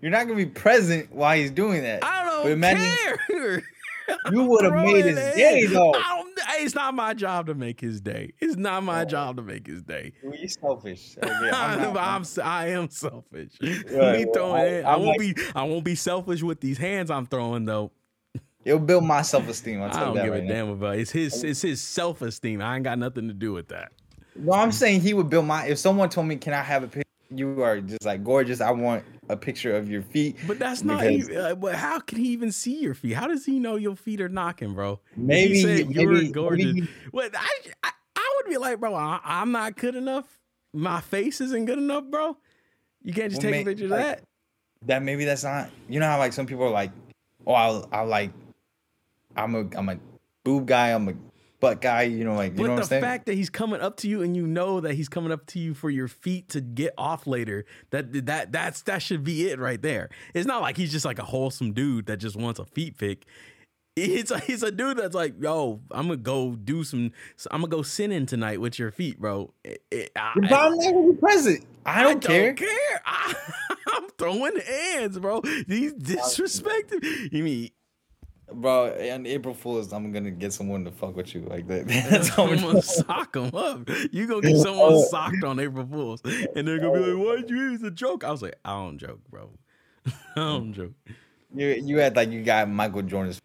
You're not gonna be present while he's doing that. I don't but imagine- care You would have made his Throwing day though. I It's not my job to make his day. It's not my job to make his day. Well, you're selfish. Okay, I'm I'm, not- I'm, I am selfish. Me well, throwing I- I, I'm won't like- be. I won't be selfish with these hands I'm throwing though. It'll build my self esteem. I you don't give right a now. damn about. It. it's his. It's his self esteem. I ain't got nothing to do with that. Well, I'm saying he would build my. If someone told me, "Can I have a picture? You are just like gorgeous. I want a picture of your feet." But that's not. Even- uh, but how can he even see your feet? How does he know your feet are knocking, bro? Maybe, you're maybe gorgeous. he- What I, I I would be like, bro, I, I'm not good enough. My face isn't good enough, bro. You can't just Well, take a picture of that. that maybe that's not. You know how like some people are like, "Oh, I I like, I'm a I'm a boob guy. I'm a butt guy." You know, like you But know what the I'm saying? fact that he's coming up to you and you know that he's coming up to you for your feet to get off later, that that that's that should be it right there. It's not like he's just like a wholesome dude that just wants a feet pic. It's a, he's a dude that's like, yo, I'm gonna go do some, I'm gonna go sinning tonight with your feet, bro. It- it- I- but I'm not gonna be present. I don't, care. I, am throwing hands, bro. These disrespected. You mean Bro, on April Fools, I'm gonna get someone to fuck with you like that. That's how someone much. sock them up. You gonna get someone socked on April Fools, and they're gonna be like, "Why'd you use a joke?" I was like, "I don't joke, bro. I don't mm. joke." You you had like you got Michael Jordan's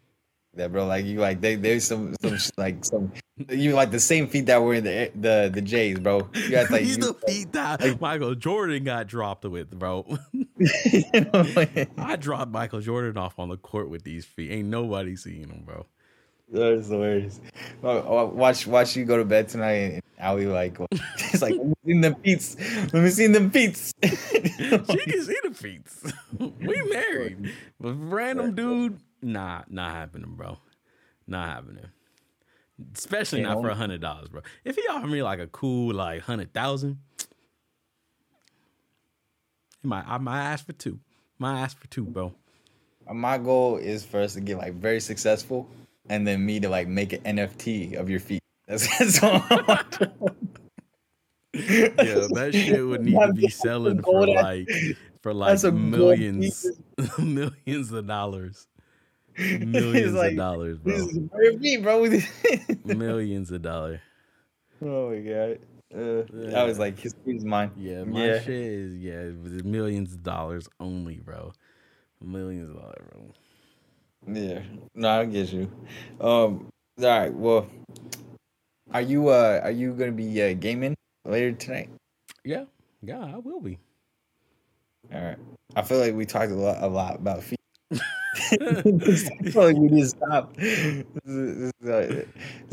that bro. Like you like they there's some some like some you like the same feet that were in the the the Jays, bro. You had like He's you, the feet that Michael Jordan got dropped with, bro. you know, I dropped Michael Jordan off on the court with these feet. Ain't nobody seeing him, bro. That's. Well, uh, Watch, watch you go to bed tonight, and I'll be like, it's like, let me see them feet. Let me see them feet. she can see the feet. we married, but random dude, nah, not happening, bro. Not happening. Especially not for a hundred dollars, bro. If he offered me like a cool like hundred thousand, might I might ask for two. Might ask for two, bro. My goal is for us to get like very successful, and then me to like make an NFT of your feet. That's, that's all. I want. Yeah, that shit would need to be selling for like for like That's a gold millions, millions of dollars, millions like, of dollars, bro. This is your bro. Millions of dollars. oh my god. Uh, I was like, his is mine. Yeah, my Yeah. shit is yeah, millions of dollars only, bro. Millions of dollars, bro. Yeah, no, I get you. Um, all right. Well, are you uh are you gonna be uh, gaming later tonight? Yeah, yeah, I will be. All right. I feel like we talked a lot a lot about feet. We need to stop. This is, is, this is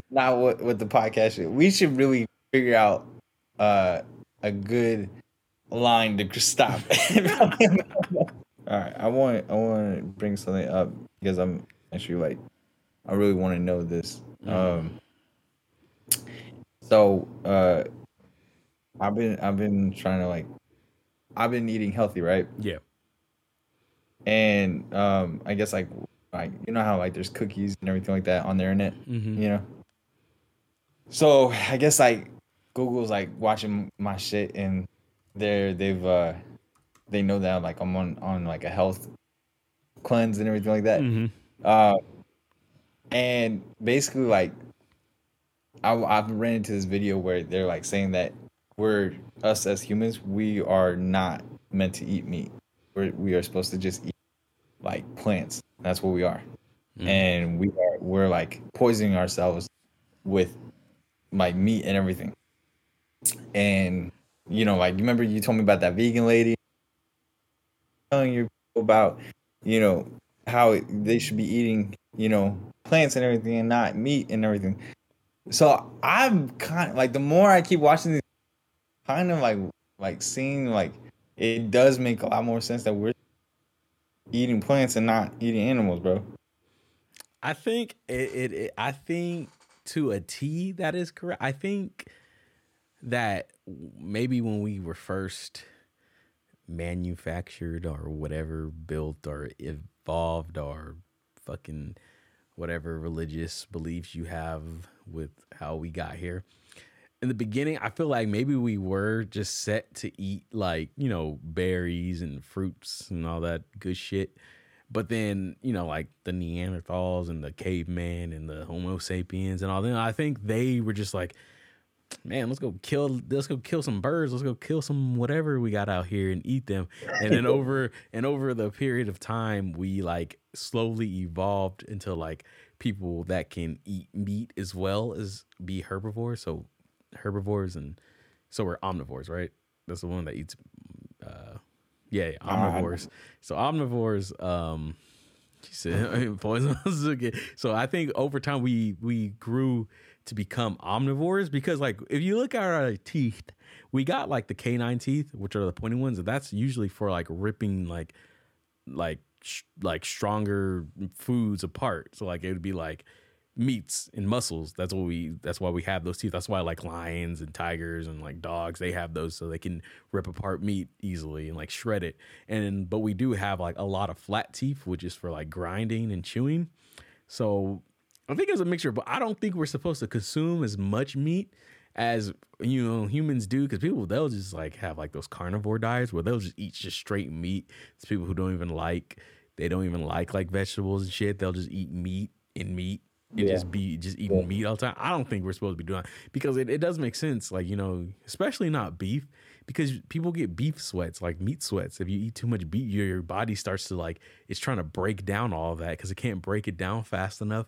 not what what the podcast should. We should really figure out uh a good line to stop. All right. I want I want to bring something up because I'm actually like I really want to know this. Um. So uh, I've been I've been trying to like I've been eating healthy, right? Yeah. And um, I guess like like you know how like there's cookies and everything like that on the internet, Mm-hmm. you know. So I guess like Google's like watching my shit and they're they've uh they know that like I'm on on like a health cleanse and everything like that. Mm-hmm. Uh, and basically, like, I, I've ran into this video where they're like saying that we're us as humans, we are not meant to eat meat. We're, we are supposed to just eat like plants. That's what we are, Mm. and we are we're like poisoning ourselves with like meat and everything. And you know, like you remember you told me about that vegan lady telling you about you know how they should be eating you know plants and everything and not meat and everything so i'm kind of like the more i keep watching these kind of like like seeing like it does make a lot more sense that we're eating plants and not eating animals bro I think it, it, it. I think to a T that is correct. I think that maybe when we were first manufactured or whatever, built or evolved or fucking whatever religious beliefs you have with how we got here. In the beginning, I feel like maybe we were just set to eat like, you know, berries and fruits and all that good shit. But then, you know, like the Neanderthals and the caveman and the Homo sapiens and all that, I think they were just like, man, let's go kill let's go kill some birds, let's go kill some whatever we got out here and eat them. And then over and over the period of time, we like slowly evolved into like people that can eat meat as well as be herbivores. So herbivores and so we're omnivores, right? That's the one that eats uh yeah, yeah, omnivores. So omnivores, um, she said poisonous. Okay. So I think over time we we grew to become omnivores because like if you look at our teeth, we got like the canine teeth, which are the pointy ones, and that's usually for like ripping like like sh- like stronger foods apart. So like it would be like meats and muscles. That's what we. That's why we have those teeth. That's why like lions and tigers and like dogs they have those so they can rip apart meat easily and like shred it. And but we do have like a lot of flat teeth, which is for like grinding and chewing. So I think it's a mixture, but I don't think we're supposed to consume as much meat as you know humans do because people they'll just like have like those carnivore diets where they'll just eat just straight meat. It's people who don't even like they don't even like like vegetables and shit. They'll just eat meat and meat and Yeah. just be just eating Yeah. meat all the time. I don't think we're supposed to be doing that because it, it does make sense. Like, you know, especially not beef because people get beef sweats, like meat sweats. If you eat too much beef, your, your body starts to like, it's trying to break down all that because it can't break it down fast enough.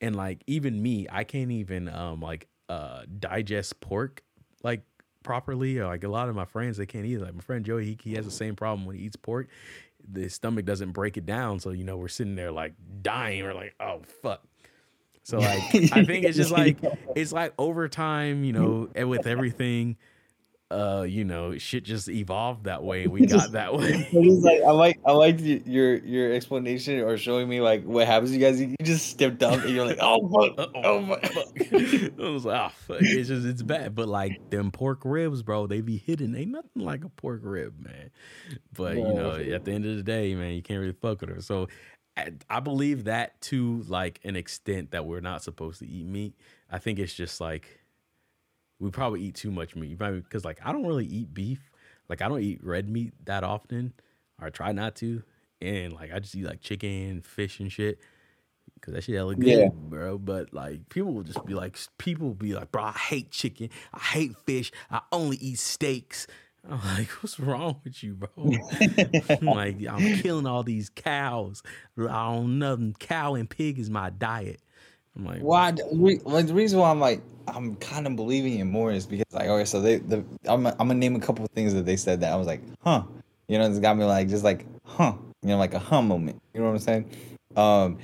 And like, even me, I can't even um like uh digest pork like properly. Or like a lot of my friends, they can't eat. Like my friend Joey, he, he has the same problem when he eats pork. The stomach doesn't break it down. So, you know, we're sitting there like dying. We're like, oh, fuck. So like I think it's just like it's like over time, you know, and with everything, uh, you know, shit just evolved that way. We got that way. Like I like I like your your explanation or showing me like what happens. You guys, you just stepped up and you're like, oh fuck, oh fuck. fuck. I was like, oh fuck. It's just it's bad. But like them pork ribs, bro, they be hidden. Ain't nothing like a pork rib, man. But you know, at the end of the day, man, you can't really fuck with her. So I, believe that to like an extent that we're not supposed to eat meat. I think it's just like we probably eat too much meat. Because like I don't really eat beef. Like I don't eat red meat that often, or I try not to. And like I just eat like chicken, fish, and shit. because that shit hella good, Yeah. bro. But like people will just be like, people will be like, bro, I hate chicken, I hate fish, I only eat steaks. I'm like, what's wrong with you, bro? I'm like, I'm killing all these cows. I don't know, cow and pig is my diet. I'm like, Why? re- Like the reason why I'm like I'm kind of believing it more is because like okay, so they the I'm I'm gonna name a couple of things that they said that I was like, huh, you know, it's got me like just like huh, you know, like a huh moment. You know what I'm saying? Um,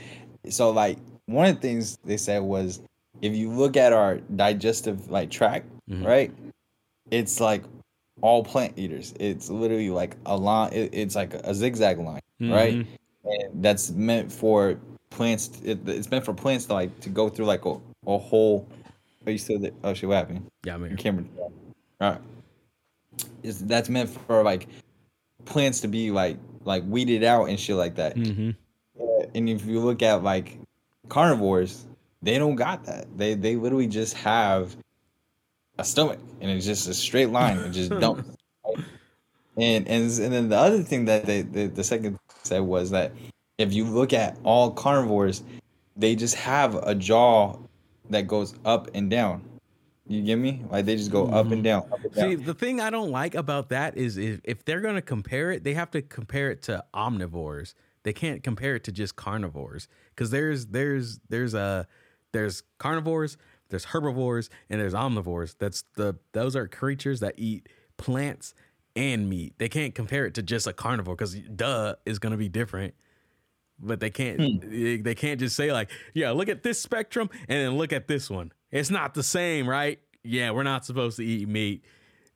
so like one of the things they said was if you look at our digestive like tract, Mhm. right? It's like all plant eaters. It's literally like a line. It, it's like a zigzag line, right? Mhm. and that's meant for plants. It, it's meant for plants to like to go through like a, a whole. Are you still there? Oh shit! What happened? yeah, I'm Your here. camera. All right. Is that's meant for like plants to be like like weeded out and shit like that. hmm And if you look at like carnivores, they don't got that. They they literally just have stomach and it's just a straight line. It just dumps. And and and then the other thing that they the, the second said was that if you look at all carnivores, they just have a jaw that goes up and down. You get me? Like they just go up and mm-hmm. down. Up and See, the thing I don't like about that is if, if they're going to compare it, they have to compare it to omnivores. They can't compare it to just carnivores because there's there's there's a there's carnivores, there's herbivores, and there's omnivores. That's the those are creatures that eat plants and meat. They can't compare it to just a carnivore because duh is going to be different. But they can't hmm. they they can't just say like, yeah, look at this spectrum and then look at this one. It's not the same, right? Yeah, we're not supposed to eat meat.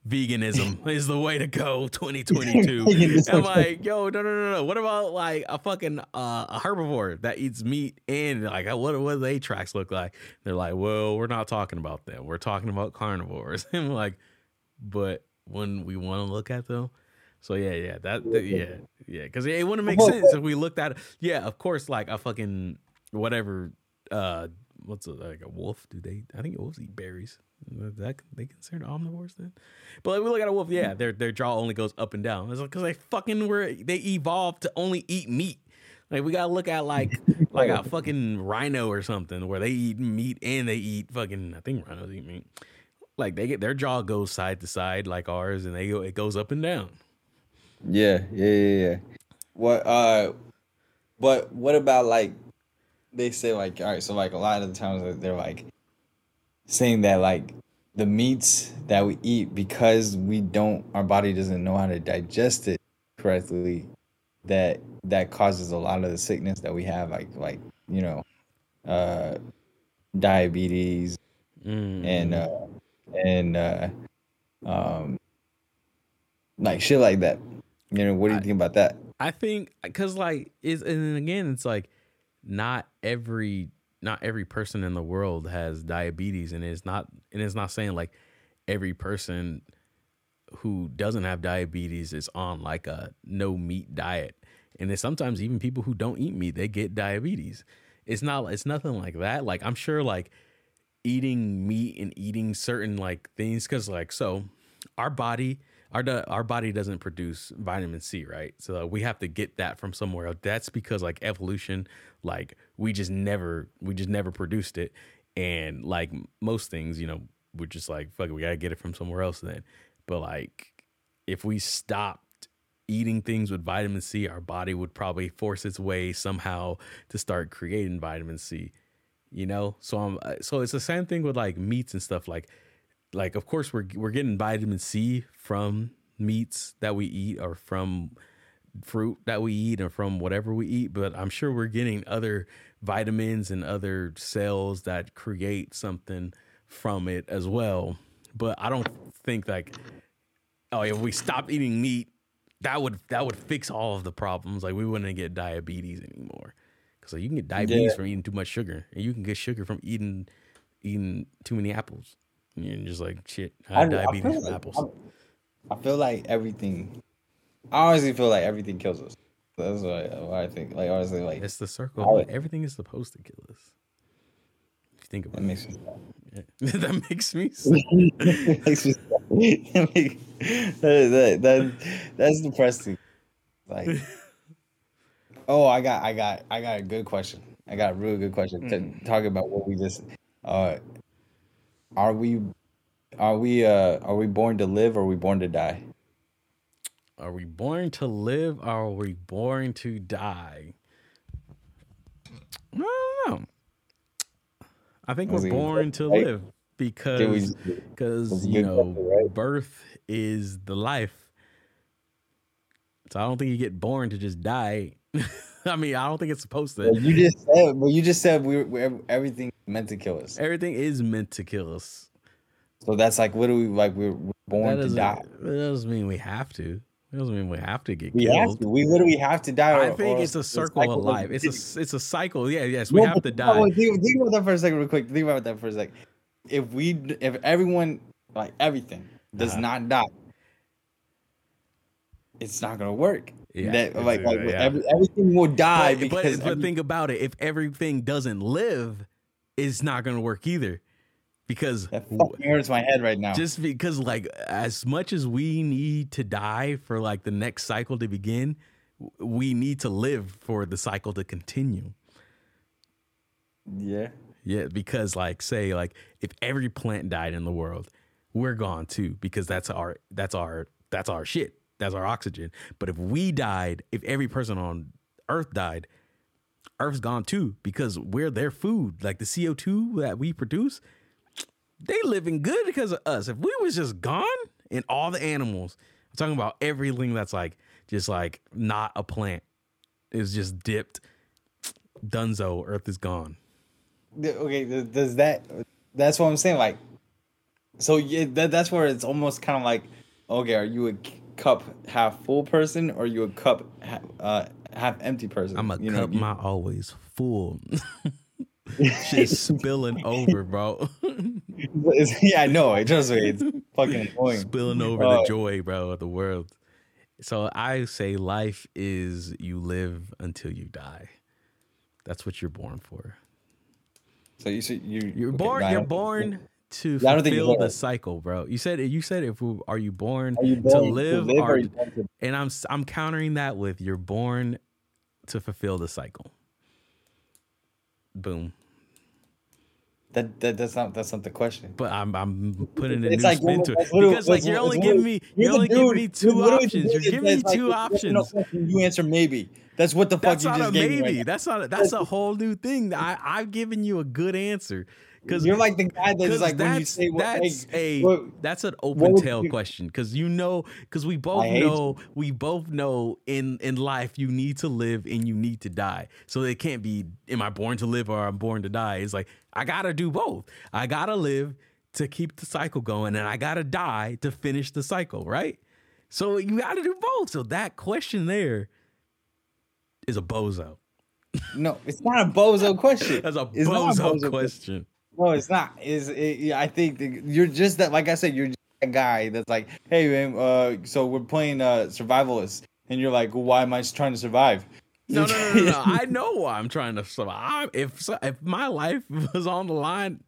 Veganism is the way to go 2022. I'm like, yo, no, no, no, no. What about like a fucking uh, a herbivore that eats meat and like what what do they tracks look like? They're like, well, we're not talking about them. We're talking about carnivores. I'm like, but when we want to look at them, so yeah, yeah, that, that- yeah, yeah, because it wouldn't make sense if we looked at it. Yeah, of course, like a fucking whatever. uh What's like a wolf? Do they? I think wolves eat berries. That they considered omnivores then. But like, we look at a wolf. Yeah, their their jaw only goes up and down. It's because they fucking were they evolved to only eat meat. Like we gotta look at like like a fucking rhino or something where they eat meat and they eat fucking. I think rhinos eat meat. Like they get their jaw goes side to side like ours, and they go it goes up and down. Yeah, yeah, yeah, yeah. What uh but what about like they say like all right, so like a lot of the times they're like saying that like the meats that we eat because we don't our body doesn't know how to digest it correctly that that causes a lot of the sickness that we have like like you know uh diabetes Mm. and uh and uh um like shit like that you know what do you I- think about that I think because like is and again it's like not every not every person in the world has diabetes and it's not and it's not saying like every person who doesn't have diabetes is on like a no meat diet. And then sometimes even people who don't eat meat they get diabetes. It's not it's nothing like that. Like i'm sure like eating meat and eating certain like things because like so our body our our body doesn't produce vitamin C, right? So we have to get that from somewhere else. That's because like evolution, like we just never we just never produced it, and like most things, you know, we're just like fuck, it, we gotta get it from somewhere else then. But like if we stopped eating things with vitamin C, our body would probably force its way somehow to start creating vitamin C. You know, so I'm uh, so it's the same thing with like meats and stuff like like of course we're we're getting vitamin C from meats that we eat or from fruit that we eat or from whatever we eat but I'm sure we're getting other vitamins and other cells that create something from it as well. But I don't think like oh if we stopped eating meat that would that would fix all of the problems. Like we wouldn't get diabetes anymore. Cuz like, you can get diabetes Yeah. from eating too much sugar and you can get sugar from eating eating too many apples you're just like shit. I have I- I diabetes feel from like- apples. I feel like everything. I honestly feel like everything kills us. That's what I, what I think. Like honestly, like It's the circle. I- Everything is supposed to kill us. If you think that about makes me. it, Yeah. that makes me. That makes me. that, that, that, that, that's depressing. Like, oh, I got, I got, I got a good question. I got a really good question. Mm. To talk about what we just uh are we are we uh are we born to live or are we born to die? Are we born to live or are we born to die? I don't know. I think we're born to live because because you know birth is the life. So I don't think you get born to just die. I mean, I don't think it's supposed Well, to. you just said well you just said we we everything meant to kill us. Everything is meant to kill us. So that's like literally like we're, we're born to die. that doesn't mean we have to. It doesn't mean we have to get We have killed. to. We literally have to die. I or- think it's a circle of life. It's a it's a cycle. Yeah, yes, we No, have to die. Think, think about that for a second, real quick. Think about that for a second. If we, if everyone, like everything, does Uh-huh. not die, it's not gonna work. Yeah, that like like yeah. every, everything will die But, but, because but every- think about it. If everything doesn't live, it's not going to work either. Because that fucking hurts my head right now. just because, like, as much as we need to die for like the next cycle to begin, we need to live for the cycle to continue. yeah, Yeah, because like say like if every plant died in the world, we're gone too because that's our that's our that's our shit. That's our oxygen. But if we died, if every person on earth died, earth's gone too because we're their food. Like the CO2 that we produce, they living good because of us. If we was just gone and all the animals, I'm talking about everything that's like just like not a plant is just dipped. Dunzo, earth is gone. Okay. Does that? That's what I'm saying. Like, so yeah, that, that's where it's almost kind of like, okay, are you a cup half full person or you a cup ha- uh, half empty person? I'm a you know, cup you- my always full. Shit's spilling over, bro. Yeah, I know. It just it's fucking annoying. spilling over Uh, the joy, bro, of the world. So I say life is you live until you die. That's what you're born for. So you said you You're okay, born. you're born to Yeah, I don't think fulfill the cycle, bro. You said you said if we, are you born Are you to born live, or or, are you born to- and I'm I'm countering that with you're born to fulfill the cycle. Boom. That, that that's not that's not the question. But I'm I'm putting a It's new like spin to it because like you're only giving me you're only giving me two options. You're giving me two if you answer no options. You answer maybe. That's what the fuck That's you not just a gave me. maybe. right That's not. A, that's a whole new thing. I I've given you a good answer. Because You're like the guy that's like when you that's say what, that's like, a what- that's an open tail you- question because you know because we both know we both know in in life you need to live and you need to die. So it can't be am I born to live or I'm born to die? It's like I gotta do both. I gotta live to keep the cycle going and I gotta die to finish the cycle right? So you gotta do both. So that question there is a bozo. No, it's not a bozo question. that's a It's not a bozo, bozo question. No, it's not. Is it, yeah, I think that you're just that. Like I said, you're just a guy that's like, hey man, uh, so we're playing uh survivalist, and you're like, why am I trying to survive? No, no, no, no, no. I know why I'm trying to survive. If if my life was on the line,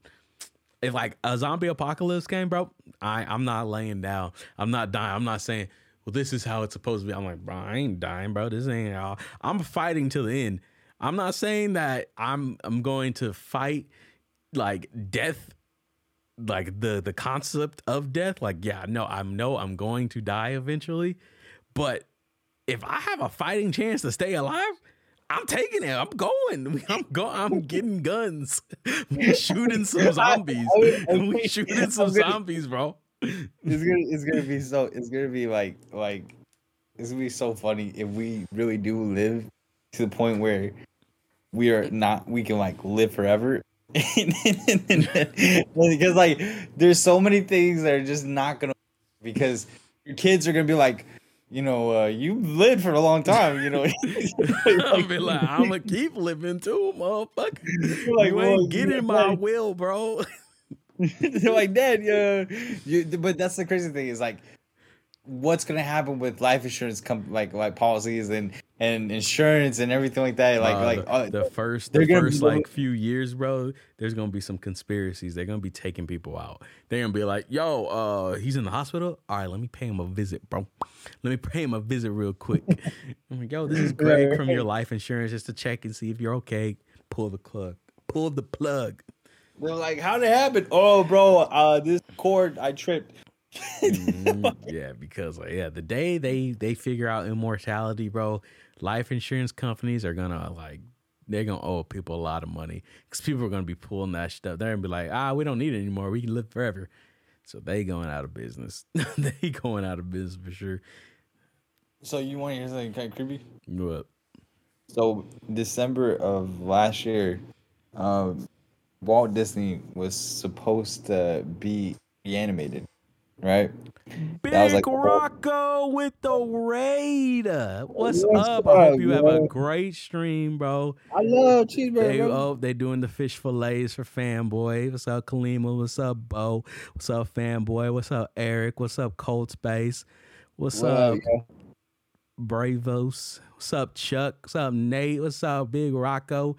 if like a zombie apocalypse came, bro, I I'm not laying down. I'm not dying. I'm not saying, well, this is how it's supposed to be. I'm like, bro, I ain't dying, bro. This ain't how. I'm fighting to the end. I'm not saying that I'm I'm going to fight like death like the the concept of death like yeah no i'm no i'm going to die eventually but if i have a fighting chance to stay alive i'm taking it i'm going i'm going i'm getting guns we shooting some zombies I- I- we shooting some gonna- zombies bro. It's gonna it's gonna be so it's gonna be like like it's gonna be so funny if we really do live to the point where we are not we can like live forever because like there's so many things that are just not gonna because your kids are gonna be like you know uh you lived for a long time you know i'll be like i'm gonna keep living too motherfucker Like, you well, ain't getting my like- will bro They're like, Dad, yeah. You, but that's the crazy thing is like, what's gonna happen with life insurance, com- like like policies and and insurance and everything like that. Like Uh, like the, uh, the first the first like few years, bro. There's gonna be some conspiracies. They're gonna be taking people out. They're gonna be like, "Yo, uh, he's in the hospital. All right, let me pay him a visit, bro. Let me pay him a visit real quick." I'm like, "Yo, this is Greg from your life insurance just to check and see if you're okay. pull the plug. Pull the plug. They're like, how did it happen? Oh, bro, uh, this cord I tripped. Mhm. yeah, because like, yeah, the day they they figure out immortality, bro, life insurance companies are gonna like they're gonna owe people a lot of money because people are gonna be pulling that stuff. They're gonna be like, ah, we don't need it anymore. We can live forever. So they going out of business. they going out of business for sure. So you want to hear something kind of creepy? What? So December of last year, um, Walt Disney was supposed to be reanimated, right? Big like Rocco with the Raider. What's What's up? I hope up, you have a great stream, bro. I love They cheeseburger. oh they doing the fish fillets for fanboy. What's up, Kalima? What's up, Bo? What's up, fanboy? What's up, Eric? What's up, Cold Space? What's up, Bravos? What's up, Chuck? What's up, Nate? What's up, Big Rocco?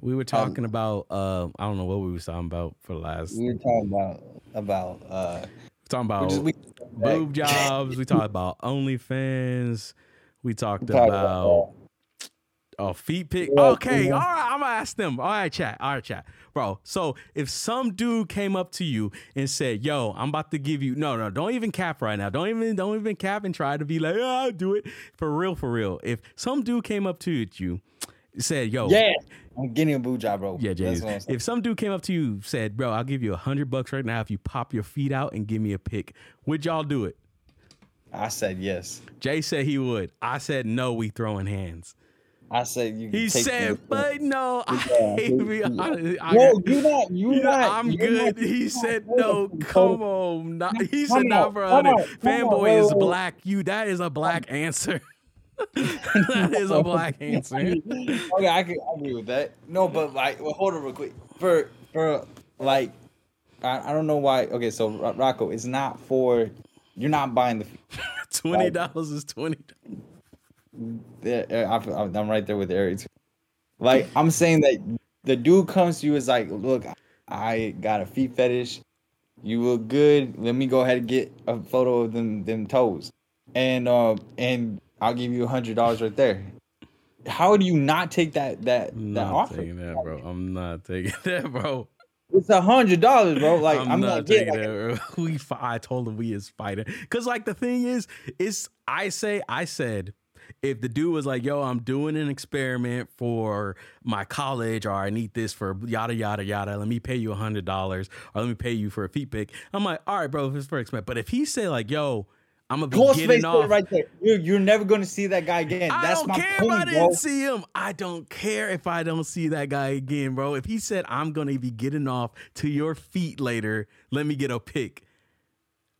We were talking about uh I don't know what we were talking about for the last We were talking about about uh, talking we about just we boob jobs. We talked about OnlyFans. We talked talked about oh feet pic. Yeah, Okay, yeah. all right. I'm gonna ask them. All right, chat. All right, chat, bro. So if some dude came up to you and said, "Yo, I'm about to give you," no, no, don't even cap right now. Don't even, don't even cap and try to be like, "Yeah, I'll do it for real, for real." If some dude came up to you, said, "Yo, yeah, I'm getting a boob job, bro. yeah, James. what I'm saying. If some dude came up to you, said, "Bro, I'll give you a hundred bucks right now if you pop your feet out and give me a pic," would y'all do it? I said yes. Jay said he would. I said no. We throwing hands. I said you. He take said, but no. I, hate me. he- I, I, No, you not. You you know, not. I'm good. not- he said no. Come on. Not, he said not for a hundred. out, time out, Fanboy is black. You. That is a black answer. that is a black answer. okay, I can I agree with that. No, but like, well, hold on real quick. For for like, I, I don't know why. Okay, so Ro- Rocco, it's not for. You're not buying the. Twenty dollars is twenty. I, I, I'm right there with Eric. Like, I'm saying that the dude comes to you is like, look, I got a feet fetish. You look good. Let me go ahead and get a photo of them them toes, and um and I'll give you a hundred dollars right there. How do you not take that that I'm that not offer? taking that, bro. I'm not taking that, bro. It's a hundred dollars, bro. Like I'm, I'm, not not taking like, that. Bro. We, I told him we is fighting because, like, the thing is, is I say, I said, if the dude was like, "Yo, I'm doing an experiment for my college, or I need this for yada yada yada. Let me pay you a hundred dollars, or let me pay you for a feet pick," I'm like, "All right, bro, if it's for experiment." But if he say like, "Yo," I'm gonna be close getting face off. right there. You're, you're never gonna see that guy again. I That's don't my care point, if I bro. didn't see him. I don't care if I don't see that guy again, bro. If he said I'm gonna be getting off to your feet later, let me get a pic.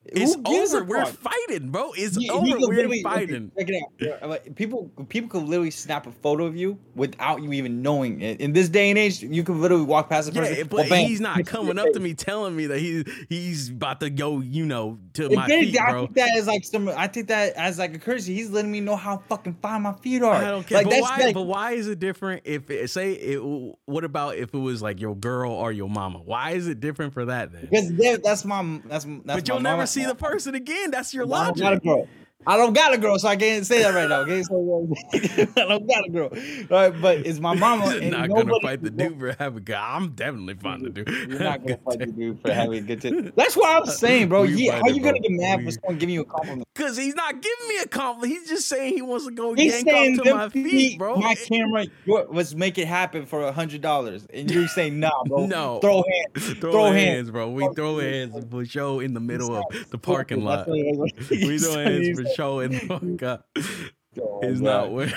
It's Who gives over. a We're fighting, bro. It's He- he over. could We're fighting. Check it out. Like, people, people could literally snap a photo of you without you even knowing it. In this day and age, you can literally walk past a person. Yeah, but oh, bang, he's not coming up to me telling me that he's he's about to go, you know, to If my anything, feet, I bro. think that is like some. I think that as like a courtesy. He's letting me know how fucking fine my feet are. I don't care. Like but that's why? like, but why is it different? If it, say it, what about if it was like your girl or your mama? Why is it different for that then? because that's my that's that's. but you'll my never mama- see the person again. That's your I don't a logic. I don't got a girl, so I can't say that right now. Okay, so I don't got a girl. All right, but it's my mama. And not gonna fight the dude for having a guy. I'm definitely fighting the dude. You're not gonna fight the dude for having a good time. That's what I'm saying, bro. Yeah, how you gonna get mad for someone giving you a compliment? Cause he's not giving me a compliment. He's just saying he wants to go He's yank saying off to my feet, feet, bro. My camera, let's make it happen for a hundred dollars, and you're saying nah, bro. No. throw hands. throw, throw hands, hands. bro. We throw hands for show in the middle of the parking lot. what it is. We throw hands for like, show in the parking lot. oh, God. not where.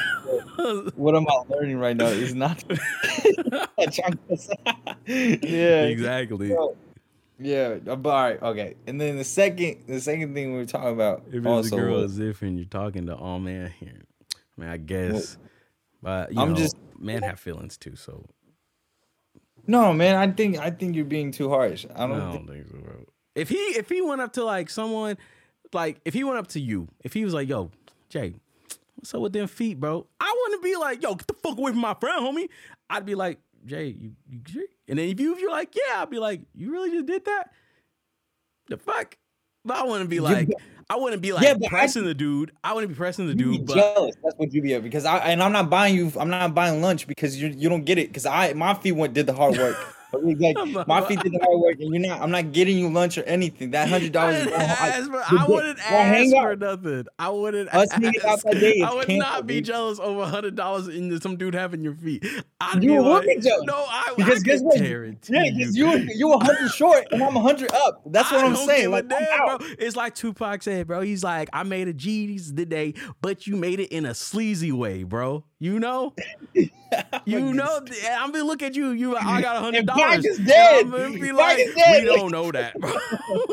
What am I learning right now? It's not. yeah, exactly. Bro, Yeah, uh, but all right, okay. And then the second, the second thing we were talking about If it's a girl, was- it's different. You're talking to all man here. I mean, I guess, but you I'm know, just- men have feelings too. So no, man. I think I think you're being too harsh. I I don't. don't think, think so, bro. If he if he went up to like someone, like if he went up to you, if he was like, "Yo, Jay, what's up with them feet, bro?" I wouldn't be like, "Yo, get the fuck away from my friend, homie." I'd be like, "Jay, you, you sure?" And then if you if you're like, "Yeah," I'd be like, "You really just did that?" The fuck. But I wouldn't be like, I wouldn't be like Yeah, but I- pressing the dude. I wouldn't be pressing the You dude, but jealous. That's what you be at because I and I'm not buying you. I'm not buying lunch because you you don't get it because I my feet went did the hard work. Like, my feet did the hard work, and you're not. I'm not getting you lunch or anything. That hundred dollars. didn't ask for- the- I wouldn't hang ask out. for nothing. I wouldn't Us ask. out that day I would canceled, not be dude. jealous over hundred dollars in some dude having your feet. I'd You would like, be jealous. No, I Because I guess what? Yeah, because you you a hundred short and I'm a hundred up. That's what I I'm saying. Like, damn, bro. It's like Tupac said, bro. He's like, I made a G's today, but you made it in a sleazy way, bro. You know, you know. I'm gonna look at you. You, I got a hundred dollars. is dead. I'm gonna be like, is dead. we don't know that,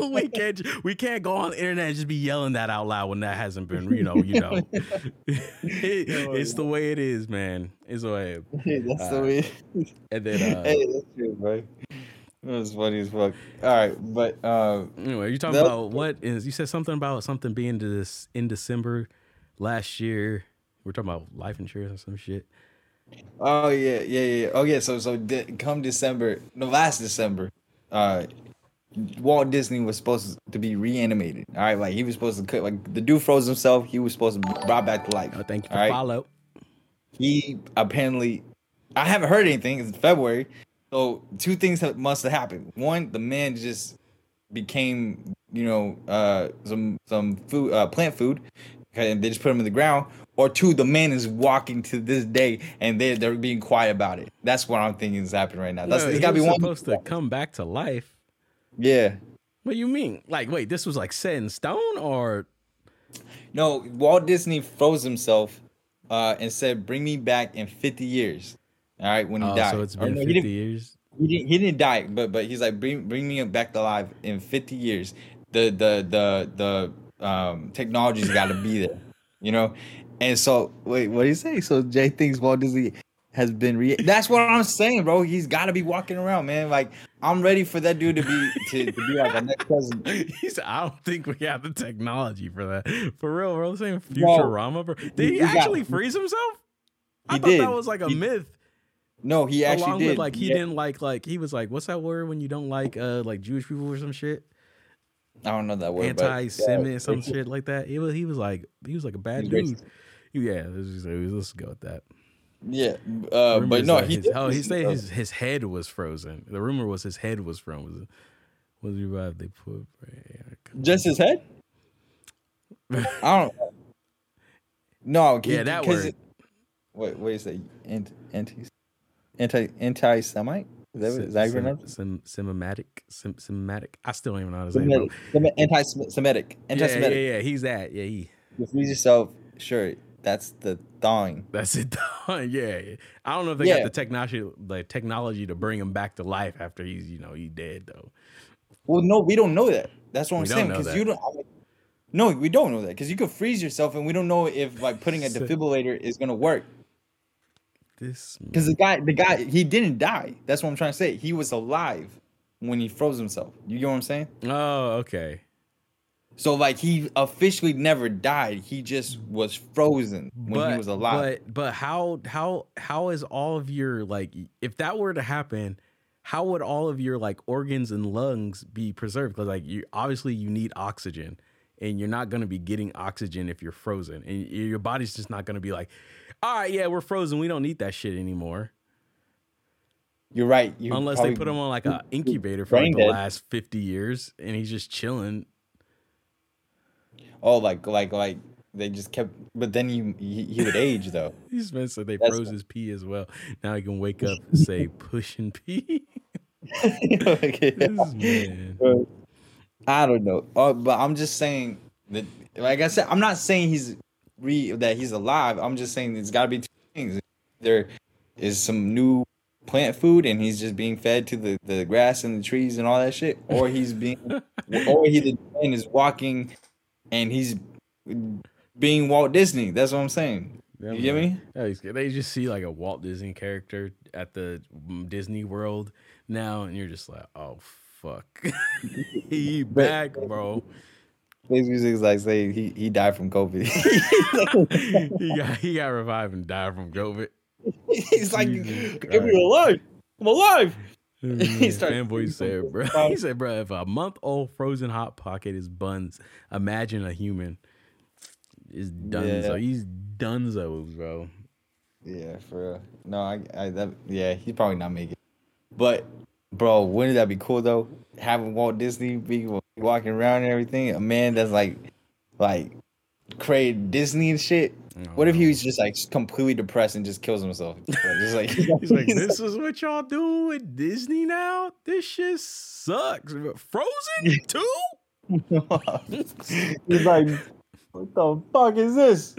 we can't. We can't go on the internet and just be yelling that out loud when that hasn't been, you know, you know. it's the way it is, man. It's the way. Hey, that's the Uh, way. And then, uh, hey, that's true, bro. That was funny as fuck. All right, but uh, Anyway, you're talking about what is you said something about something being to this in December last year. We're talking about life insurance or some shit. Oh yeah, yeah, yeah. Oh yeah. So so de- come December, no, last December, uh, Walt Disney was supposed to be reanimated. All right, like he was supposed to cut. Like the dude froze himself. He was supposed to be brought back to life. Oh, thank you for right. follow. He apparently, I haven't heard anything. It's February, so two things must have happened. One, the man just became, you know, uh, some some food, uh, plant food, and they just put him in the ground. Or two, the man is walking to this day, and they're, they're being quiet about it. That's what I'm thinking is happening right now. That's No, gotta be one. supposed to come back to life. Yeah. What do you mean? Like, wait, this was like set in stone, or No, Walt Disney froze himself, uh, and said, "Bring me back in 50 years." All right, when he oh, died. so it's been no, fifty didn't- years. he didn't he didn't die, but but he's like bring bring me back alive in 50 years. The the the the um technology's got to be there, you know. And so wait, what do you say? So Jay thinks Walt Disney has been re. That's what I'm saying, bro. He's got to be walking around, man. Like I'm ready for that dude to be to, to be like a next president. He said, "I don't think we have the technology for that. For real, bro. Saying Bro, Futurama, bro. Did he got- actually freeze himself? I thought did. that was like a He- myth. No, he actually Along did. with like he Yeah. didn't like like he was like what's that word when you don't like uh like Jewish people or some shit I don't know that word. but, anti-Semitic yeah, some shit like that. He was he was like he was like a bad dude. Yeah, let's, just, let's go with that. Yeah, uh, but no, he his, oh he said his his head was frozen. The rumor was his head was frozen. Was revived? They put just his head. I don't. No, yeah that because word. What what is that? Anti anti anti anti semite? Is that, what- is that? Sim, Semimatic, sim, Semimatic. I still don't even know how to say it. Anti Semitic. Anti Yeah, yeah, yeah. He's that. Yeah, he. Freeze yourself. Sure, that's the thawing. That's it. yeah, I don't know if they Yeah. got the technology, the technology, to bring him back to life after he's, you know, he's dead though. Well, no, we don't know that. That's what I'm We saying because you don't. I mean, no, we don't know that because you could freeze yourself, and we don't know if like putting a defibrillator is gonna work. This Because the guy, the guy, he didn't die. That's what I'm trying to say. He was alive when he froze himself. You get what I'm saying? Oh, okay. So like he officially never died. He just was frozen when but he was alive. But but how how how is all of your like if that were to happen, how would all of your like organs and lungs be preserved? Because like you obviously you need oxygen, and you're not gonna be getting oxygen if you're frozen, and your body's just not gonna be like, all right, yeah, we're frozen, we don't need that shit anymore. You're right. You Unless they put him on like an incubator for like the dead. last fifty years, and he's just chilling. Oh, like like like they just kept. But then he he, he would age though. He's been so they That's- froze his pee as well. Now he can wake up and say push and pee. Okay. man. But I don't know. Uh, but I'm just saying that, like I said, I'm not saying he's re that he's alive. I'm just saying it's got to be two things. There is some new plant food, and he's just being fed to the, the grass and the trees and all that shit, or he's being, or he the man is walking, and he's being Walt Disney. That's what I'm saying. Yeah, You get me? Yeah, he's- They just see like a Walt Disney character at the mm, Disney World now, and you're just like, oh fuck, he back, bro. His music is like saying he, he died from COVID. he got he got revived and died from COVID. he's like, Jesus "Give me Christ. alive. I'm alive. He started Fanboy eating said, bro. He said, bro, if a month old frozen hot pocket is buns, imagine a human. Is dunzo. Yeah. He's dunzos, bro. Yeah, for real. No, I, I that yeah, he's probably not making. But bro, wouldn't that be cool though? Having Walt Disney be walking around and everything, a man that's like, like, created Disney and shit. What if he was oh. just like completely depressed and just kills himself? Just like He's like, this is what y'all do with Disney now? This shit sucks. Frozen too? he's like, what the fuck is this?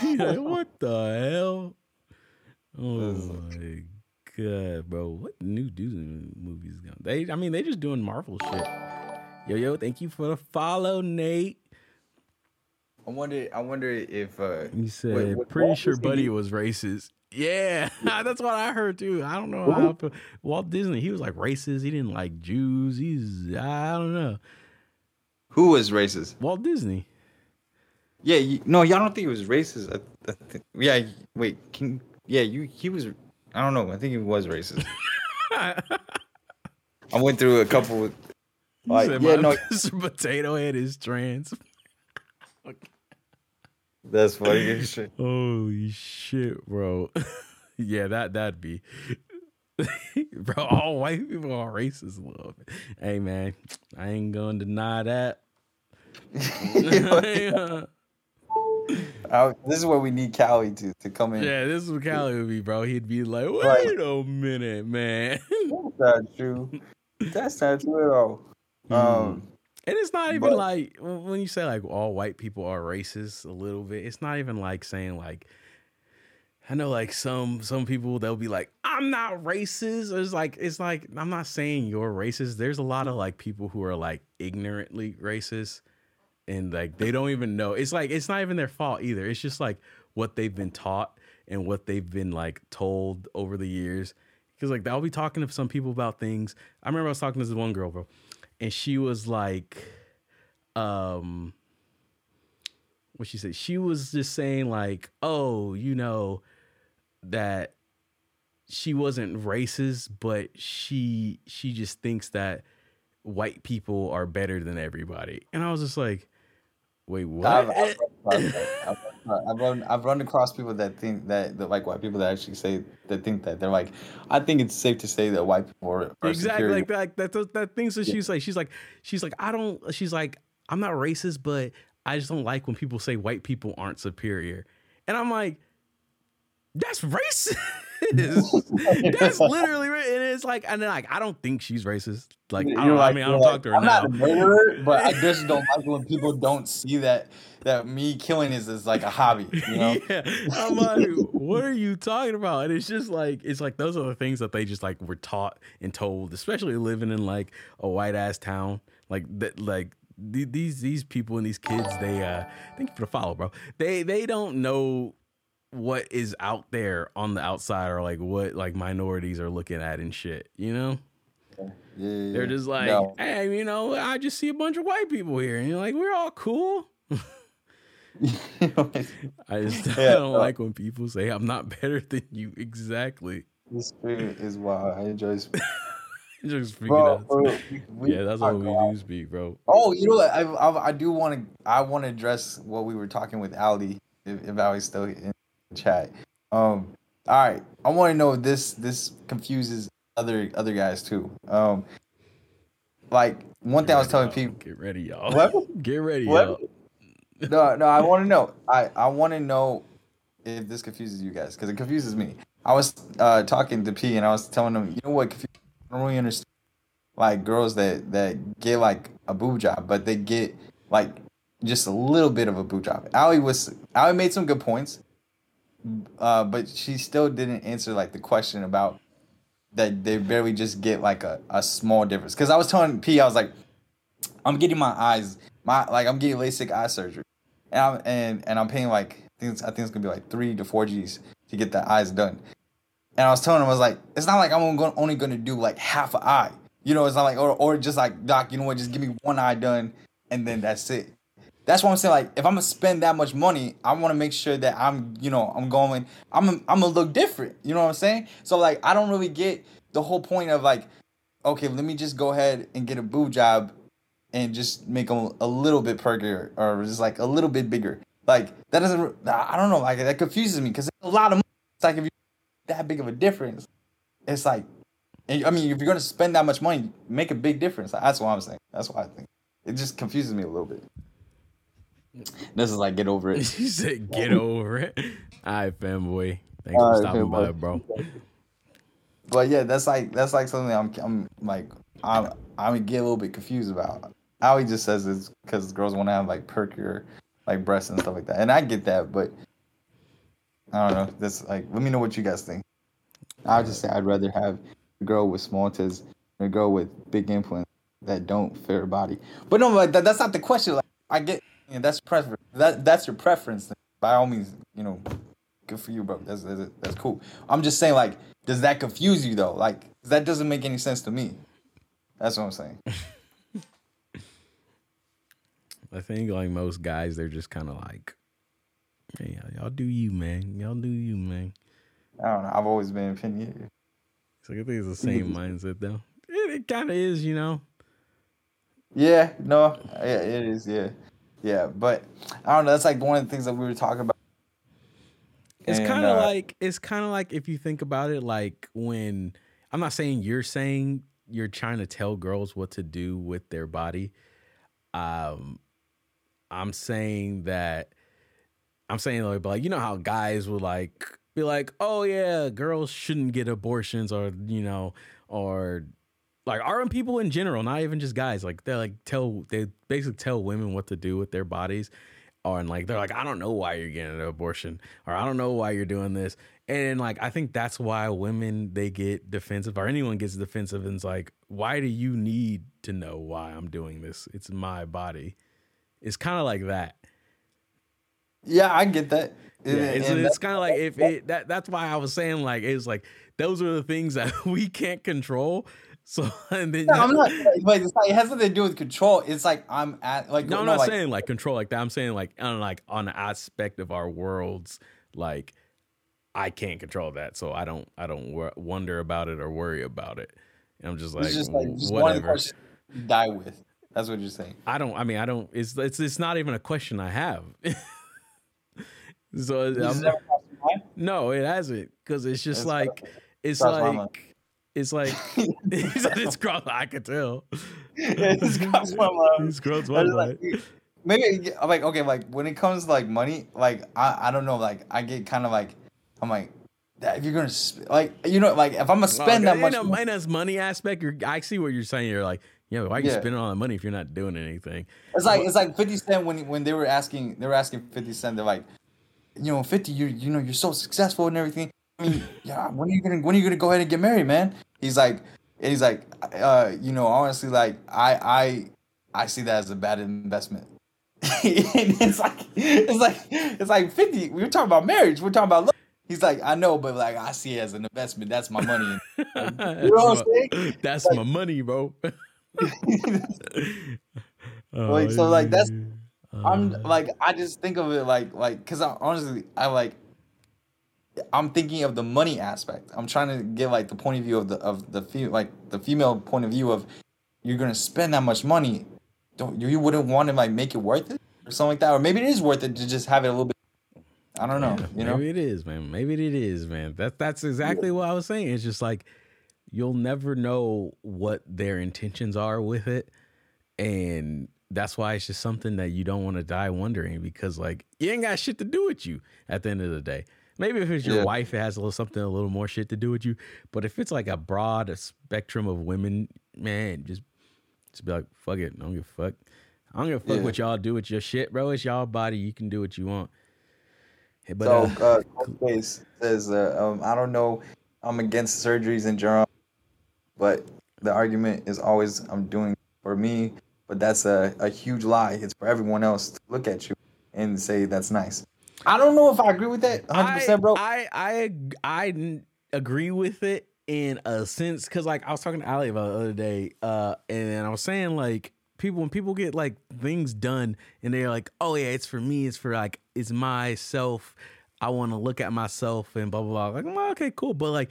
He's like, what the hell? Oh my god, bro! What new Disney movies? Got? They, I mean, they just doing Marvel shit. Yo, yo, thank you for the follow, Nate. I wonder. I wonder if uh, He said, what- pretty Walt sure Disney- Buddy was racist. Yeah, that's what I heard too. I don't know how I. Walt Disney, he was like racist. He didn't like Jews. He's, I don't know. who was racist? Walt Disney. Yeah, you, no, y'all don't think he was racist. I, I think, yeah, wait, can yeah, you he was. I don't know. I think he was racist. I went through a couple. He like, said, yeah, "My no, Mr. Potato Head is trans. That's funny. shit. Holy shit, bro. yeah, that that'd be bro. All white people are racist. Love it. Hey man, I ain't gonna deny that. yeah, I- this is where we need Cali to to come in. Yeah, this is what Cali would be, bro. He'd be like, wait Right. a minute, man. That's not true. That's not true at all. Um, And it's not even But- like when you say like all white people are racist a little bit, it's not even like saying like I know like some some people they'll be like, I'm not racist. It's like it's like I'm not saying you're racist. There's a lot of like people who are like ignorantly racist and like they don't even know. It's like it's not even their fault either. It's just like what they've been taught and what they've been like told over the years. Cause like I'll be talking to some people about things. I remember I was talking to this one girl, bro, and she was like, um, what she said? She was just saying like, oh, you know, that she wasn't racist, but she she just thinks that white people are better than everybody. And I was just like, wait, what? I've, run across. I've, run across people that think that, that like white people that actually say that think that. They're like I think it's safe to say that white people are, are exactly like that that that, that thing so Yeah. she's like she's like she's like i don't she's like i'm not racist but i just don't like when people say white people aren't superior. And i'm like that's racist. That's literally right and it's like and then like i don't think she's racist. Like i don't i mean i don't like, talk to her I'm now. not a murderer, but I just don't like when people don't see that that me killing is, is like a hobby. You know? yeah. I'm like what are you talking about? And it's just like it's like those are the things that they just like were taught and told especially living in like a white ass town. Like that like the- these these people and these kids they uh thank you for the follow bro. They they don't know what is out there on the outside or like what like minorities are looking at and shit you know? Yeah, they're just like No. hey you know i just see a bunch of white people here. And you're like we're all cool i just Yeah, don't no. like when people say i'm not better than you exactly this spirit is wild. I enjoy. Just freaking bro, out bro, we- yeah that's what we do speak bro Oh, you know what? I I, I do want to I want to address what we were talking with Ali. If, if Ali's still in the chat. Um. All right. I want to know if this this confuses other other guys too. Um. Like one thing I was telling people. get ready y'all What? get ready What? y'all No, no. I want to know. I I want to know if this confuses you guys because it confuses me. I was uh talking to P and I was telling him, you know what? I don't really understand like girls that that get like a boob job, but they get like just a little bit of a boob job. Ali was Ali made some good points, uh, but she still didn't answer like the question about that they barely just get like a, a small difference. Because I was telling P, I was like, I'm getting my eyes, my like I'm getting LASIK eye surgery, and I'm and and I'm paying like I think it's, I think it's gonna be like three to four G's to get the eyes done. And I was telling him, I was like, it's not like I'm only gonna do like half an eye. You know, it's not like or or just like doc, you know what, just give me one eye done and then that's it. That's what I'm saying. Like, if I'm gonna spend that much money, I want to make sure that I'm, you know, I'm going, I'm, I'm gonna look different. You know what I'm saying? So like, I don't really get the whole point of like, okay, let me just go ahead and get a boob job and just make them a little bit perkier or just like a little bit bigger. Like that doesn't. I don't know. Like that confuses me because a lot of money. It's like if you that big of a difference, it's like, I mean, if you're gonna spend that much money, make a big difference. That's what I'm saying. That's why I think it just confuses me a little bit. This is like get over it. you said get over it. All right, fanboy. Thanks for stopping by, bro. But yeah, that's like that's like something I'm I'm like I'm I'm get a little bit confused about. How he just says it's because girls want to have like perkier like breasts and stuff like that, and I get that, but I don't know. This like let me know what you guys think. I would just say I'd rather have a girl with small tits than a girl with big implants that don't fit her body. But no, that, that's not the question. Like I get you know, that's preference. That that's your preference. By all means, you know, good for you, bro. That's, that's that's cool. I'm just saying, like, does that confuse you though? Like, that doesn't make any sense to me. That's what I'm saying. I think like most guys, they're just kind of like, hey, y'all do you, man. Y'all do you, man. I don't know. I've always been opinion. So I think it's the same mindset though. It, it kind of is, you know. Yeah, no, yeah, it is. Yeah, yeah, but I don't know. That's like one of the things that we were talking about. It's kind of uh, like it's kind of like if you think about it, like when I'm not saying you're saying you're trying to tell girls what to do with their body. Um, I'm saying that I'm saying like, like you know how guys would like be like, oh yeah, girls shouldn't get abortions or you know or like aren't people in general, not even just guys, like they like tell they basically tell women what to do with their bodies. Or and like they're like, I don't know why you're getting an abortion, or I don't know why you're doing this. And like I think that's why women they get defensive, or anyone gets defensive, and it's like, why do you need to know why I'm doing this? It's my body. It's kind of like that. Yeah, I get that. Yeah, it's, it's kind of like if it that that's why I was saying like it's like those are the things that we can't control. So and then no, I'm not like it's like it has nothing to do with control. It's like I'm at like no, I'm not like, saying like control like that. I'm saying like on like on the aspect of our worlds, like I can't control that, so I don't I don't wor- wonder about it or worry about it. And I'm just like, just like just whatever. die with. That's what you're saying. I don't. I mean, I don't. It's it's it's not even a question I have. so no, it hasn't because it's just it's like it's like it's like it's crossed. I could tell. it's mind. It's mind. maybe I'm like okay, like when it comes to like money, like I I don't know, like I get kind of like I'm like if you're gonna sp- like you know like if I'm gonna spend that much, money aspect, you're, I see what you're saying. You're like yeah, why are you yeah. spending all that money if you're not doing anything? It's like it's like Fifty Cent when when they were asking they were asking Fifty Cent they're like, you know, Fifty, you you know you're so successful and everything. I mean, yeah, when are you gonna when are you gonna go ahead and get married, man? He's like, he's like, uh, you know, honestly, like I I I see that as a bad investment. it's like it's like it's like Fifty. We were talking about marriage. We're talking about. Love. He's like, I know, but like I see it as an investment. That's my money. Like, you know what I'm saying? That's like, my money, bro. like so like that's I'm uh. like I just think of it like like because I honestly I like I'm thinking of the money aspect. I'm trying to get like the point of view of the of the fe- like the female point of view of you're gonna spend that much money. Don't you wouldn't want to like make it worth it or something like that, or maybe it is worth it to just have it a little bit. I don't know. Yeah, you know, maybe it is, man. Maybe it is, man. That that's exactly what I was saying. It's just like you'll never know what their intentions are with it. And that's why it's just something that you don't want to die wondering because like you ain't got shit to do with you at the end of the day. Maybe if it's your yeah. wife, it has a little something a little more shit to do with you. But if it's like a broad spectrum of women, man, just just be like, fuck it. I don't give a fuck. I don't give a fuck yeah. what y'all do with your shit, bro. It's y'all body. You can do what you want. But, so, uh, uh says, uh, um, I don't know. I'm against surgeries in general but the argument is always I'm doing for me, but that's a, a huge lie. It's for everyone else to look at you and say that's nice. I don't know if I agree with that 100%, bro. I I I agree with it in a sense cuz like I was talking to Ali about the other day uh and I was saying like people when people get like things done and they're like, "Oh yeah, it's for me, it's for like it's myself. I want to look at myself and blah blah blah." Like, well, okay, cool, but like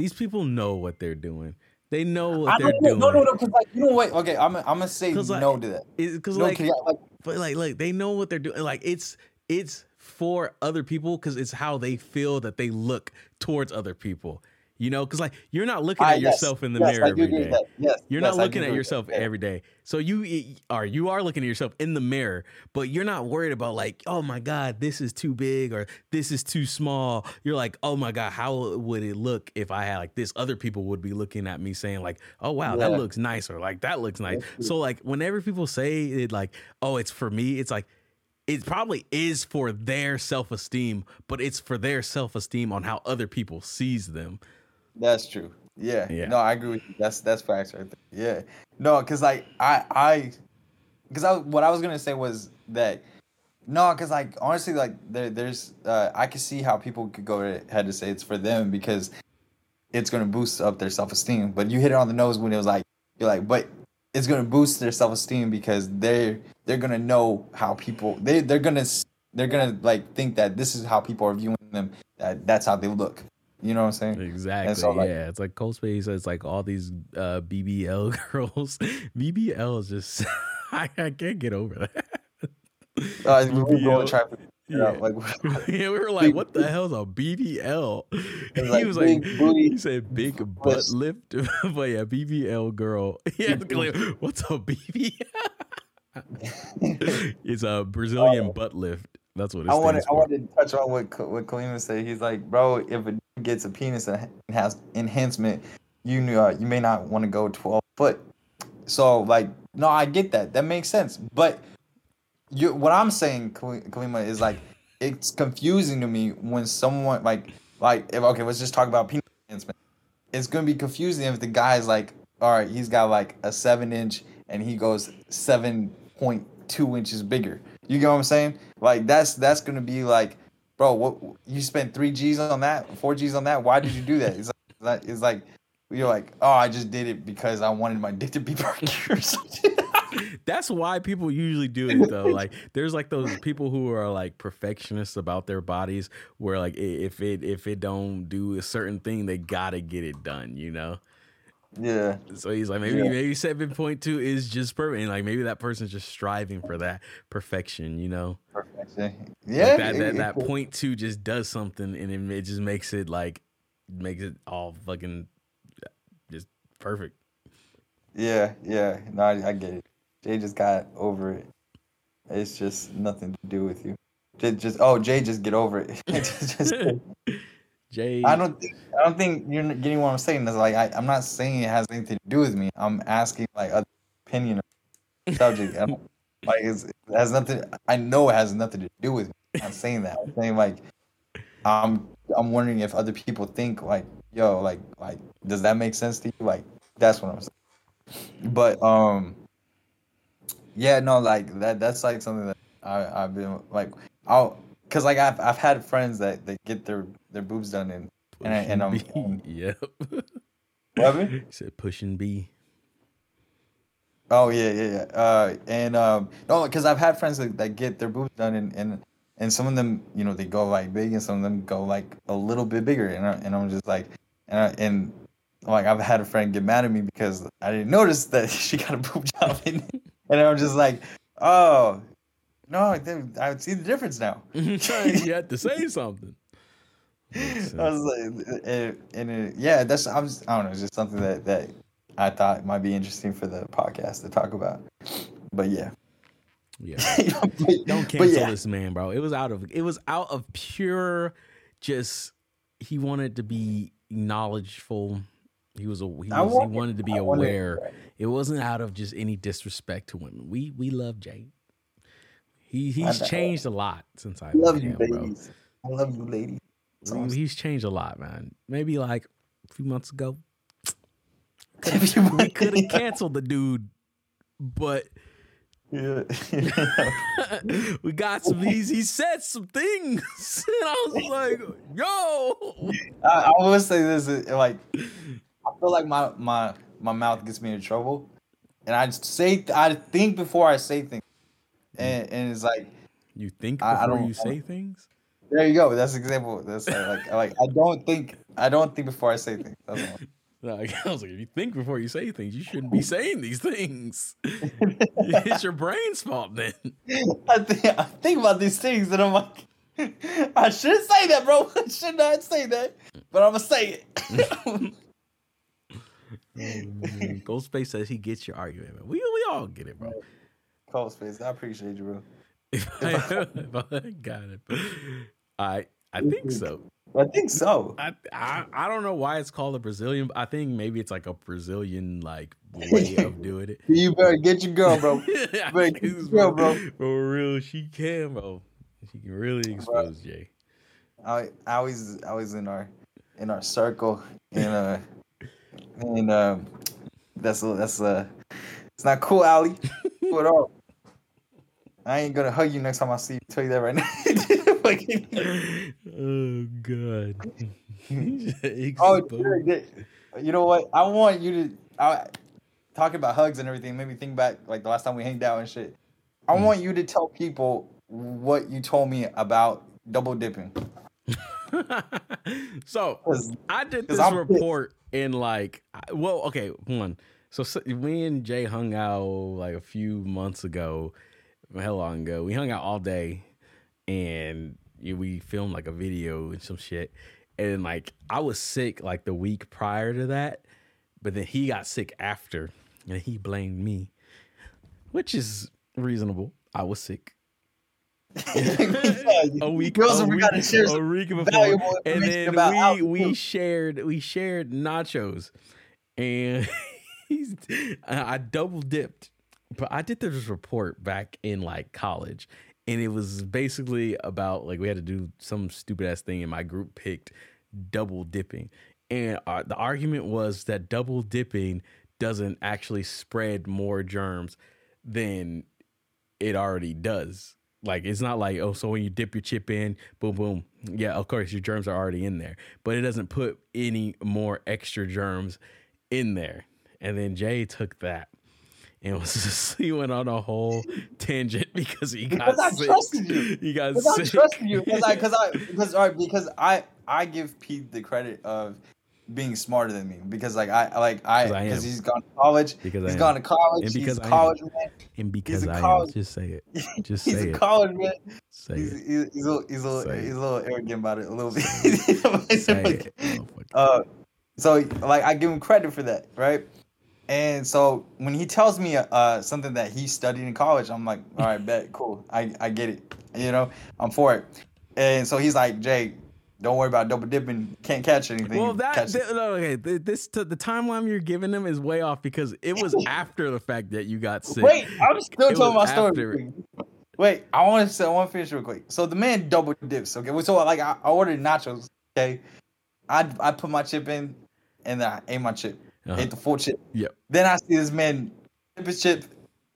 these people know what they're doing. They know what I they're know. doing. No, no, no. Because like, you know what? Okay, I'm, I'm gonna say 'Cause, like, no to that. Because No, like, yeah, like, but like, like they know what they're doing. Like it's it's for other people because it's how they feel that they look towards other people. You know, because like you're not looking ah, at yes, yourself in the yes, mirror every day. do every agree with day. that. Yes, You're yes, not looking at yourself that. Every day. So you are you are looking at yourself in the mirror, but you're not worried about like, oh my God, this is too big or this is too small. You're like, oh my God, how would it look if I had like this? Other people would be looking at me saying, like, oh wow, that looks nice, or like that looks nice. So like whenever people say it like, oh, it's for me, it's like it probably is for their self-esteem, but it's for their self-esteem on how other people sees them. That's true. Yeah. Yeah. No, I agree with you. That's that's facts right there. Yeah. No, because like I I because I what I was gonna say was that no, because like honestly, like there there's uh I can see how people could go ahead to say it's for them because it's gonna boost up their self esteem. But you hit it on the nose when it was like you're like, but it's gonna boost their self esteem because they're they're gonna know how people they they're gonna s- they're gonna like think that this is how people are viewing them. That that's how they look. You know what I'm saying? Exactly. so, like- yeah, it's like Cold Space. It's like all these uh, BBL girls. BBL is just I, I can't get over that. Uh, we were traffic. Yeah. Like, yeah, we were like, "What the hell's a BBL?" He like was like, booty, he said, "Big butt lift," but yeah, BBL girl. Yeah, clear. what's a BBL? it's a Brazilian butt lift. That's what it I wanted, I for. wanted to touch on what what Kalima said. He's like, bro, if a gets a penis and has enhancement, you uh, you may not want to go 12 foot. So like, no, I get that. That makes sense. But you, what I'm saying, Kal- Kalima, is like, it's confusing to me when someone like, like, if okay, let's just talk about penis enhancement. It's gonna be confusing if the guy's like, all right, he's got like a seven inch and he goes seven point two inches bigger. You get what I'm saying? Like that's that's gonna be like, bro, what you spent three G's on that, four G's on that? Why did you do that? It's like it's like you're like, oh, I just did it because I wanted my dick to be something. That's why people usually do it though. Like there's like those people who are like perfectionists about their bodies where like if it if it don't do a certain thing, they gotta get it done, you know? Yeah, So he's like maybe Yeah. maybe seven point two is just perfect. And like maybe that person's just striving for that perfection, you know? perfection. Like, Yeah, that that, it- that it- point two just does something and it, it just makes it like makes it all fucking just perfect. Yeah, yeah. No, I, I get it. Jay just got over it. It's just nothing to do with you. Just, just oh, Jay, just get over it. Just- just- Jay I don't think I don't think you're getting what I'm saying. It's like I, I'm not saying it has anything to do with me. I'm asking like other opinion subject. Like it has nothing. I know it has nothing to do with me. I'm saying that. I'm saying like I'm I'm wondering if other people think like yo like like does that make sense to you? Like that's what I'm saying. But um yeah no like that that's like something that I I've been like I'll because like I've I've had friends that that get their their boobs done and and I- and I'm- B. yep. What happened? Said pushing B. Oh yeah, yeah, yeah. Uh, and um, no, because I've had friends that, that get their boobs done, and, and and some of them, you know, they go like big, and some of them go like a little bit bigger, and I, and I'm just like, and I, and like I've had a friend get mad at me because I didn't notice that she got a boob job, and, and I'm just like, oh, no, I, think- I would see the difference now. you had to say something. I was like, and, and it, yeah, that's I'm I don't know, it's just something that that I thought might be interesting for the podcast to talk about. But yeah, Yeah. But- Don't cancel yeah. this man, bro. It was out of it was out of pure just he wanted to be knowledgeful. He was a he, I was, he wanted- wanted to be I wanted- aware. It wasn't out of just any disrespect to women. We we love Jay. He he's changed a lot since I love you, him, bro. ladies. I love you, ladies. So He's changed a lot, man. Maybe like a few months ago, we could have canceled the dude, but Yeah. we got some. He's, he said some things, and I was like, "Yo, I, I will say this: like, I feel like my my my mouth gets me in trouble, and I say I think before I say things, and, mm. and it's like you think I- I before don't- you say things." there you go. That's an example. That's like like I don't think I don't think before I say things. Like, I was like, if you think before you say things, you shouldn't be saying these things. it's your brain's fault then. I think I think about these things and I'm like, I should say that, bro. I should not say that, but I'm gonna say it. Oh, Ghostface says he gets your argument, man. We we all get it, bro. Space. I appreciate you, bro. If I, if I got it, I I think so. I think so. I, I I don't know why it's called a Brazilian. but I think maybe it's like a Brazilian like way of doing it. You better get your girl, bro. Better get your girl, bro. For real, she can, bro. She can really expose Jay. I I always I was in our in our circle and uh and uh that's a, that's uh it's not cool, Ali. What up? I ain't gonna hug you next time I see you. Tell you that right now. Oh god. oh, dude, you know what? I want you to. I, talking about hugs and everything made me think back like the last time we hanged out and shit. I Hmm. want you to tell people what you told me about double dipping. so I did this I'm pissed. report in like well, okay, one. So, so me and Jay hung out like a few months ago, how long ago? We hung out all day, and you- we filmed like a video and some shit. And like I was sick like the week prior to that, but then he got sick after, and he blamed me, which is reasonable. I was sick. a week, Girls, a we week, share a week before, and then we we shared we shared nachos, and I double dipped, but I did this report back in like college, and it was basically about like we had to do some stupid ass thing, and my group picked double dipping, and uh, the argument was that double dipping doesn't actually spread more germs than it already does. Like it's not like oh, so when you dip your chip in, boom, boom, yeah, of course your germs are already in there, but it doesn't put any more extra germs in there. And then Jay took that and was just, he went on a whole tangent because he got Because I trusted you. He got Because I sick. trust you. Because I, because I, because all right, because I, I give Pete the credit of being smarter than me. Because like I, like I because he's gone to college. because I He's am. gone to college. And because he's I a am. college man. and because a I am. college- Just say it. Just He's say a it. college man. Say He's, it. he's, he's a little, he's a little, he's a little arrogant about it a little bit. Say it. Uh, so like I give him credit for that, right? And so when he tells me uh something that he studied in college, I'm like, all right, bet, cool, I I get it, you know, I'm for it. And so he's like, Jay, don't worry about double dipping, can't catch anything. Well, that Catch- th- no, okay. th- This the timeline you're giving them is way off because it was after the fact that you got sick. Wait, I'm still It telling my was story. after- Wait, I want to say, I want to finish real quick. So the man double dips. Okay, so like I, I ordered nachos. Okay, I I put my chip in, and then I ate my chip, Uh-huh. ate the full chip. Yep. Then I see this man dip his chip,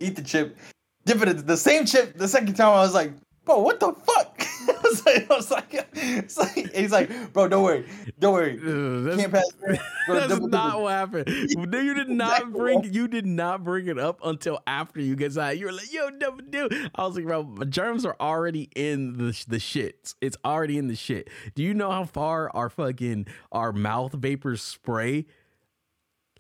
eat the chip, dip it the same chip. The second time I was like, bro, what the fuck? I was like, I was like, it's like, he's like, bro, don't worry, don't worry. Ugh, Can't pass. Bro, that's double not what happened. You did not Exactly. bring you did not bring it up until after you get out. You were like, "Yo, double do." I was like, "Bro, germs are already in the the shit. It's already in the shit." Do you know how far our fucking our mouth vapors spray?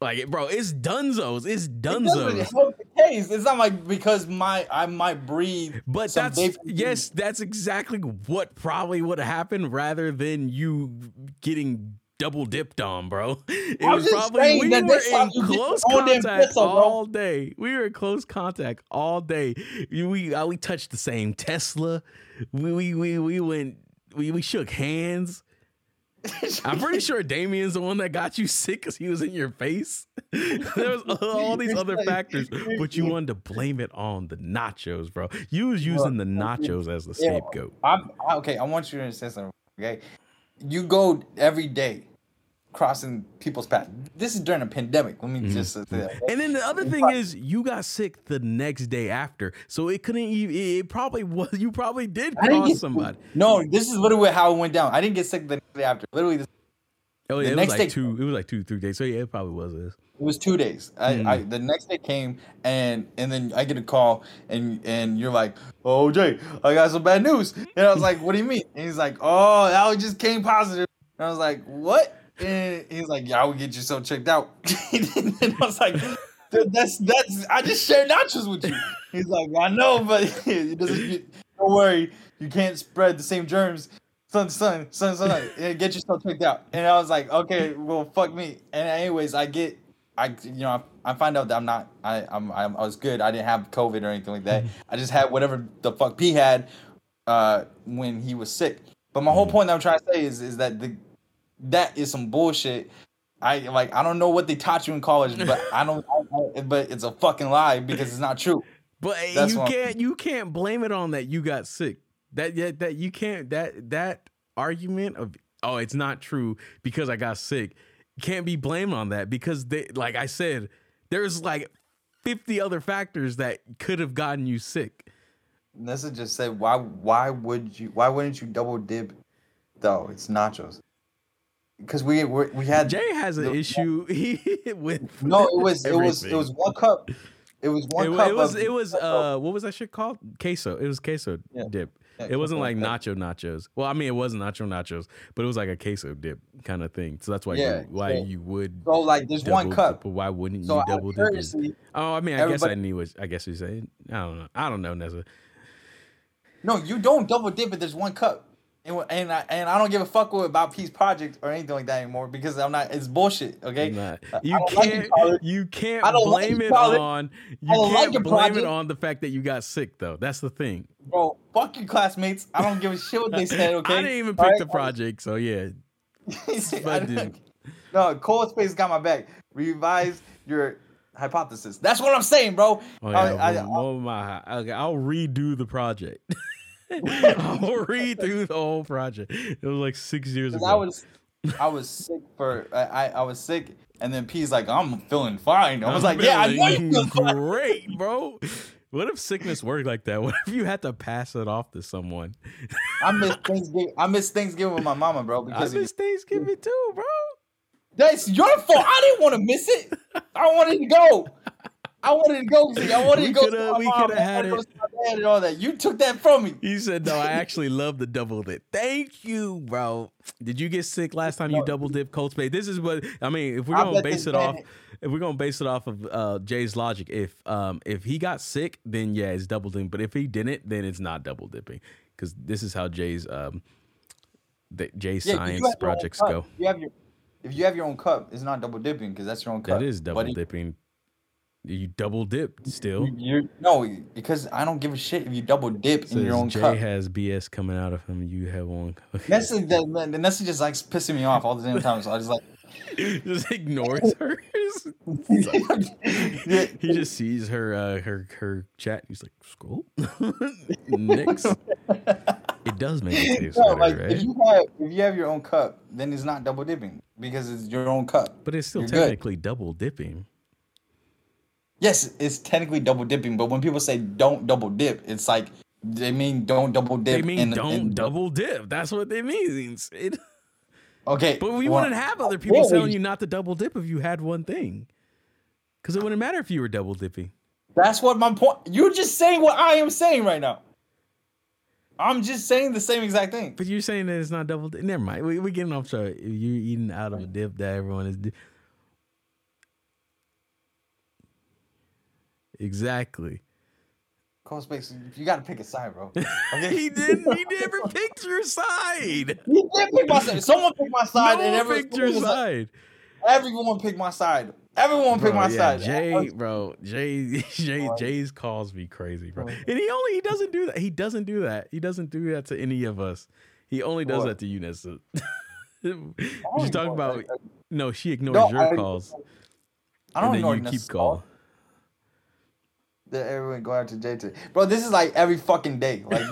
Like, bro, it's dunzos. It's It dunzos. help the case. It's not like because my I might breathe. But that's yes, that's exactly what probably would have happened rather than you getting double dipped on, bro. It I'm was just probably we that were in close your own damn contact pistol, all day. We were in close contact all day. We uh, we touched the same Tesla. We we we, we went we, we shook hands. I'm pretty sure Damien's the one that got you sick because he was in your face. there was all these other factors, but you wanted to blame it on the nachos, bro. You was using the nachos as the scapegoat. I'm okay. I want you to understand something. Okay, you go every day crossing people's path. This is during a pandemic. Let me Mm-hmm. just say that. And then the other thing is, you got sick the next day after, so it couldn't even. It probably was. You probably did cross get somebody. No, this is literally how it went down. I didn't get sick the next day after. Literally, this, Oh, the yeah, it was next like day- two. It was like two, three days. So yeah, it probably was this. it was two days. I, Mm. I the next day came and and then I get a call and and you're like, oh Jay, I got some bad news. And I was like, what do you mean? And he's like, oh, that just came positive. And I was like, what? And he's like, "Yeah, I will get yourself checked out." and I was like, "That's that's I just shared nachos with you." He's like, "I know, but it doesn't. Don't worry, you can't spread the same germs." Son, son, son, son, get yourself checked out. And I was like, okay, well, fuck me. And anyways, I get, I, you know, I, I find out that I'm not, I, I'm, I'm, I was good. I didn't have COVID or anything like that. I just had whatever the fuck P had, uh, when he was sick. But my whole point that I'm trying to say is, is that the, that is some bullshit. I like, I don't know what they taught you in college, but I don't, I, but it's a fucking lie because it's not true. But That's you what I'm- can't you can't blame it on that you got sick. That yeah, that you can't that that argument of oh it's not true because I got sick can't be blamed on that because they like I said there's like 50 other factors that could have gotten you sick. Nessa just said, why, why would you, why wouldn't you double dip? Though it's nachos. Because we, we we had Jay has an the- issue with No, it was it was it was one cup. It was one it, cup. it was of- it was uh what was that shit called? Queso. It was queso Yeah. dip. Yeah, It wasn't like nacho nachos. Well, I mean, it wasn't nacho nachos, but it was like a queso dip kind of thing. So that's why Yeah, you, why so- you would So like there's one cup. dip, but why wouldn't So you double dip? it? Oh, I mean, I guess I knew what I guess you're saying. I don't know. I don't know, Nessa. no, you don't double dip it. There's one cup. And, and I and I don't give a fuck about P's project or anything like that anymore because I'm not. It's bullshit. Okay. Nah, you don't like can't. you can't I don't like blame it, it on. I You like can't it, blame it on the fact that you got sick, though. That's the thing. Bro, fuck your classmates. I don't give a shit what they said. Okay. I didn't even pick right? the project, so yeah. I But didn't- dude. no, Cold Space got my back. Revise your hypothesis. That's what I'm saying, bro. Oh I- yeah, I- oh my! Okay, I'll redo the project. I'll read through the whole project. It was like six years ago. I was, I was sick for I, I I was sick, and then P's like, I'm feeling fine. I was I'm like, yeah, I know you feeling great, bro. What if sickness worked like that? What if you had to pass it off to someone? I miss Thanksgiving. I miss Thanksgiving with my mama, bro. I Because of miss Thanksgiving too, bro. that's your fault. I didn't want to miss it. I wanted to go. I wanted to go. See, I wanted We to go. my we had wanted to go it. And all that. You took that from me. He said, "No, I actually love the double dip. Thank you, bro. Did you get sick last time you double dip Cold Spade? This is what I mean. If we're gonna base it off, if we're gonna base it off of uh, Jay's logic, if um if he got sick, then yeah, it's double dipping. But if he didn't, then it's not double dipping because this is how Jay's um the, Jay's Yeah, science have your own projects go. You have your if you have your own cup, it's not double dipping because that's your own cup. That is double dipping. You double dip still. You, you're, no, because I don't give a shit if you double dip in your own Jay cup. has BS coming out of him. You have one. That's the, the, the Nessa just like pissing me off all the damn time. So I just like just ignores her. He just sees her uh, her her chat. He's like, scroll next. It does make it taste No, better, like right? if you have if you have your own cup, then it's not double dipping because it's your own cup. but it's still you're good. technically double dipping. Yes, it's technically double dipping, but when people say don't double dip, it's like they mean don't double dip. They mean in- don't in- double dip. That's what they mean. It, Okay, but we well, wouldn't have other people well, telling you not to double dip if you had one thing. Because it wouldn't matter if you were double dipping. That's what my point. You're just saying what I am saying right now. I'm just saying the same exact thing. But you're saying that it's not double dip. Never mind. We, we're getting off track. If you're eating out of a dip that everyone is. Di- exactly. Cold space. You got to pick a side, bro. Okay? he didn't. He never picked your side. You did pick my side. Someone picked my side, no and everyone picked your side. Everyone picked my side. Everyone picked my yeah, side. Jay, bro, Jay, Jay. Jay's calls me crazy, bro. And he only he doesn't do that. He doesn't do that. He doesn't do that to any of us. He only does What? that to you, Nessa. She's talking about no. She ignores No, your I- calls, I don't and know. then you keep calling. That everyone go out to Jay today, bro. This is like every fucking day. Like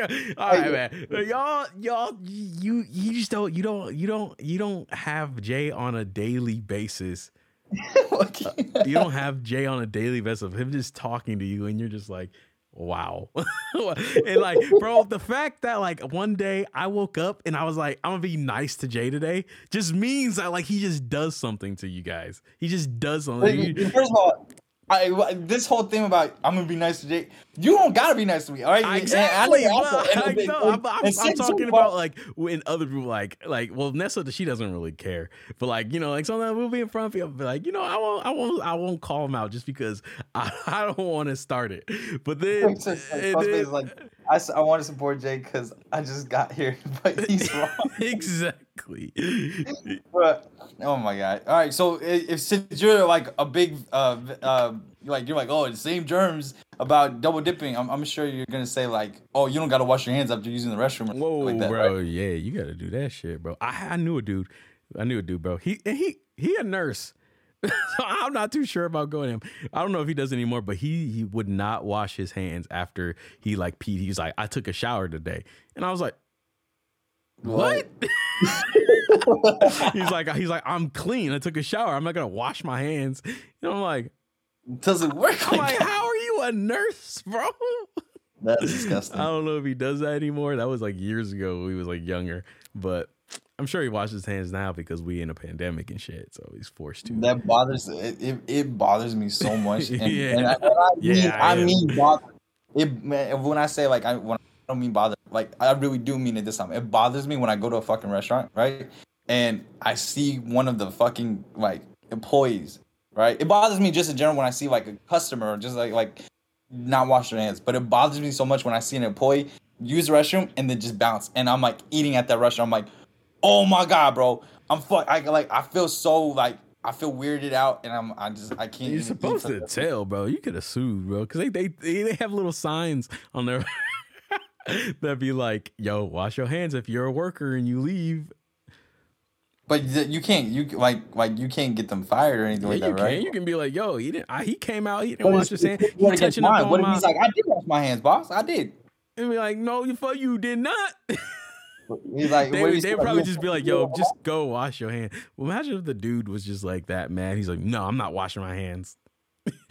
okay. All right, man. Y'all, y'all, you, you just don't, you don't, you don't, you don't have Jay on a daily basis. You don't have Jay on a daily basis of him just talking to you, and you're just like, wow. and like, bro, the fact that like one day I woke up and I was like, I'm gonna be nice to Jay today, just means that like he just does something to you guys. He just does something. First of all, I this whole thing about I'm gonna be nice to Jake. You don't gotta be nice to me, all right? Exactly. And I know also- and- like, and- no, and- I'm, I'm- I'm talking about like when other people like like well Nessa she doesn't really care, but like you know like sometimes we'll be in front of people, be like you know I won't I won't I won't call him out just because I, I don't want to start it, but then, like, then- like, I, I want to support Jake because I just got here, but he's wrong. exactly. But oh my god! All right, so if since you're like a big uh uh like you're like oh the same germs about double dipping, I'm, I'm sure you're gonna say like oh you don't gotta wash your hands after using the restroom. Whoa, like that, bro, right? yeah, you got to do that shit, bro. I I knew a dude, I knew a dude, bro. He and he he a nurse. so I'm not too sure about going him. I don't know if he does anymore, but he he would not wash his hands after he like peed. He's like, I took a shower today, and I was like, what? he's like, he's like, I'm clean. I took a shower. I'm not gonna wash my hands. And I'm like, Doesn't work I'm like like, how are you a nurse, bro? That's disgusting. I don't know if he does that anymore. That was like years ago. when He was like younger, but I'm sure he washes his hands now because we in a pandemic and shit. So he's forced to. That bothers it, it, it bothers me so much. And, Yeah. and I, and I Yeah, mean, I I, mean bother. It man, when I say like I when I don't mean bother, like I really do mean it this time. It bothers me when I go to a fucking restaurant, right? And I see one of the fucking like employees, right? It bothers me just in general when I see like a customer just like like not wash their hands. But it bothers me so much when I see an employee use the restroom and then just bounce. And I'm like eating at that restaurant. I'm like, oh my god, bro. I'm fuck. I like. I feel so like. I feel weirded out, and I'm. I just. I can't. You're supposed to tell, bro. You could have sued, bro, because they, they they they have little signs on their that be like, "Yo, wash your hands if you're a worker and you leave." But you can't. You like like you can't get them fired or anything Yeah, like you that, can. right? You can be like, "Yo, he didn't. I, he came out. He didn't wash his hands. He what against touching up mine. on What if my." he's like, I did wash my hands, boss. I did. and be like, "No, you fuck, you did not." He's like, they, would he's they would like, probably just be like, "Yo, just go wash your hands." Well, imagine if the dude was just like that, man. He's like, "No, I'm not washing my hands."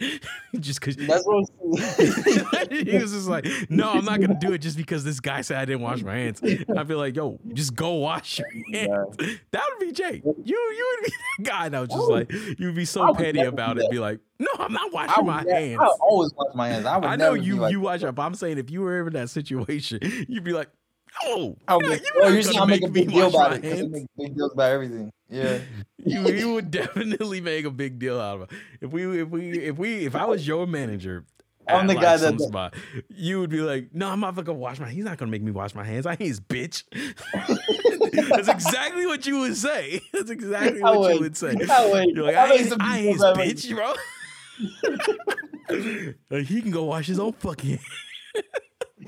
just because That's what he was just like, "No, I'm not gonna do it just because this guy said I didn't wash my hands." I feel like, "Yo, just go wash your hands." That would be Jake. You you would be that guy that was just I would- like you'd be so petty about it. Be like, "No, I'm not washing my ne- hands." I always wash my hands. I would I know you like, you watch it, but I'm saying if you were ever in that situation, you'd be like, "No, I would you're make, oh, oh you're oh, saying gonna I make a me big deal about my it hands." make big deals about everything. Yeah. you you would definitely make a big deal out of it. If we if we if we if I was your manager, I'm the like, guy that- spot, you would be like, "No, I'm not gonna wash my. He's not gonna make me wash my hands. I ain't his bitch." That's exactly what you would say. That's exactly I what you would. say. I would. You're like, I I make some I ain't his deals about everything. bitch, bro. like, he can go wash his own fucking.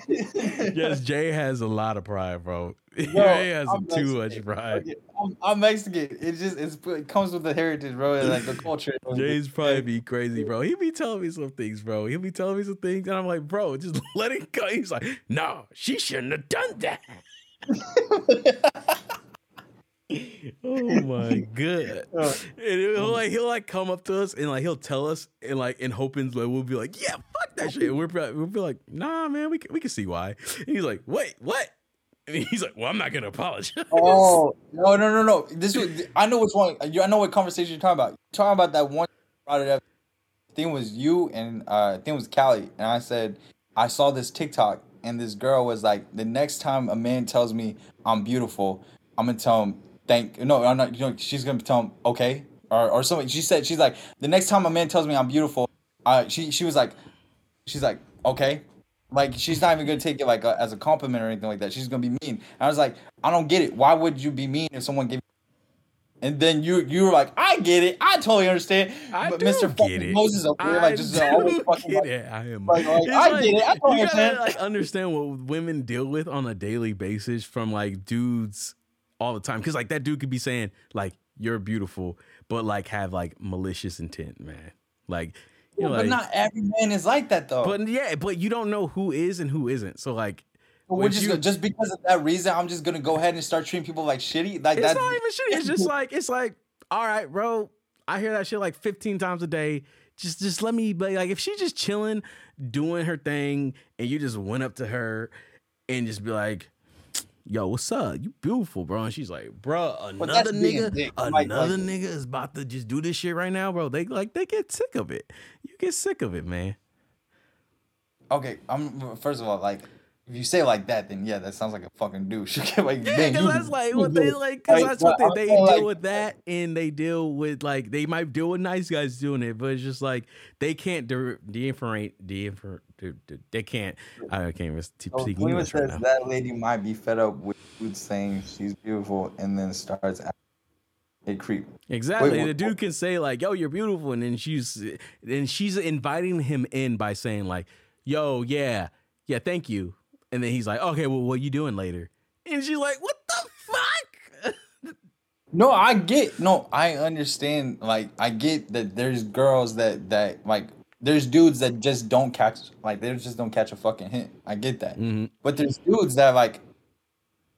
Yes, Jay has a lot of pride, bro. Jay has I'm too much pride. I'm, I'm Mexican. It just it comes with the heritage, bro. And like the culture. Jay's probably be crazy, bro. He be telling me some things, bro. He'll be telling me some things, and I'm like, bro, just let it go. He's like, no, she shouldn't have done that. Oh my god! Uh, And he'll like he'll like come up to us and like he'll tell us and like in hoping like we'll be like, yeah, fuck that shit. And we're probably- we'll be like, nah, man, we can, we can see why. And he's like, wait, what? And he's like, well, I'm not gonna apologize. Oh no no no no! This was, I know which one. I know what conversation you're talking about. You're talking about that one. Brought it up. I think it was you and uh, thing was Callie. And I said I saw this TikTok and this girl was like, the next time a man tells me I'm beautiful, I'm gonna tell him thank. No, I'm not. You know, she's gonna tell him okay or or something. She said she's like the next time a man tells me I'm beautiful, uh, she she was like, she's like okay. Like she's not even gonna take it like a, as a compliment or anything like that. She's gonna be mean. And I was like, I don't get it. Why would you be mean if someone gave? You and then you you were like, I get it. I totally understand. I but do Mr. get fucking it. Moses up here, I like just do uh, always fucking get like, it. I am. like, like, It's I get it. I totally you gotta like understand what women deal with on a daily basis from like dudes all the time. Because like that dude could be saying like you're beautiful, but like have like malicious intent, man. Like you know, but like, not every man is like that though. but yeah, but you don't know who is and who isn't. So like, we're just you- gonna, just because of that reason, I'm just gonna go ahead and start treating people like shitty. Like that's not even shit. It's just like it's like, all right, bro. I hear that shit like 15 times a day. Just just let me be like if she's just chilling, doing her thing, and you just went up to her and just be like, yo, what's up? You beautiful, bro. And she's like, bro, another nigga, another like- nigga is about to just do this shit right now, bro. They like they get sick of it. You get sick of it, man. Okay, I'm first of all like if you say it like that, then yeah, that sounds like a fucking douche. like, Yeah, because that's like what they like. Because Like, that's what they, they saying, deal like- with that, and they deal with like they might deal with nice guys doing it, but it's just like they can't de- deinformate, deinfor, de- de- they can't. I can't even speak So English right now. that lady might be fed up with saying she's beautiful and then starts acting a creep. Exactly. Wait, the what- dude can say like, "Yo, you're beautiful," and then she's and she's inviting him in by saying like, "Yo, yeah, yeah, thank you," and then he's like, "Okay, well, what you doing later?" And she's like, "What the fuck?" No, I get no, I understand. Like, I get that there's girls that that like there's dudes that just don't catch like they just don't catch a fucking hint. I get that. hmm But there's dudes that like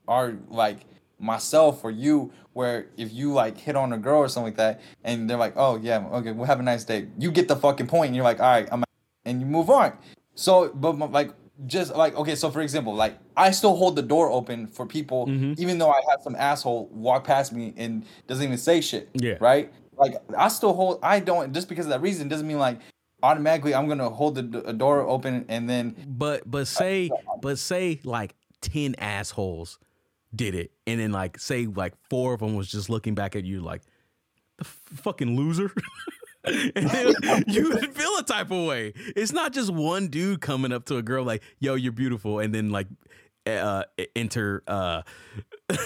are like myself or you where if you like hit on a girl or something like that and they're like, "Oh yeah, okay, we'll have a nice day." You get the fucking point and you're like, "All right, I'm and you move on. So, but like just like okay, so for example, like I still hold the door open for people Mhm. even though I have some asshole walk past me and doesn't even say shit. Yeah. Right? Like I still hold I don't just because of that reason doesn't mean like automatically I'm to hold the d- door open and then But but say but say like ten assholes did it, and then like say like four of them was just looking back at you like the f- fucking loser. you would feel a type of way. It's not just one dude coming up to a girl like, "Yo, you're beautiful," and then like uh enter uh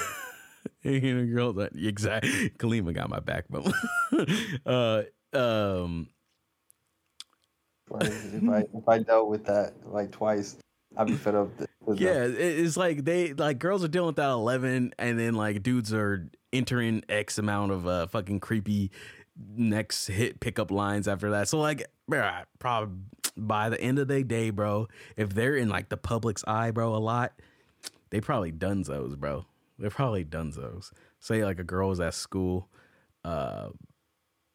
you know girl that exactly Kalima got my back but uh um if I if I dealt with that like twice, I'd be fed up. Yeah, it- it's like they like girls are dealing with that eleven, and then like dudes are entering X amount of uh fucking creepy next hit pickup lines after that. So like, probably by the end of the day, bro, if they're in like the public's eye, bro, a lot, they probably dunzos, bro. They're probably dunzos. Say like a girl is at school, uh,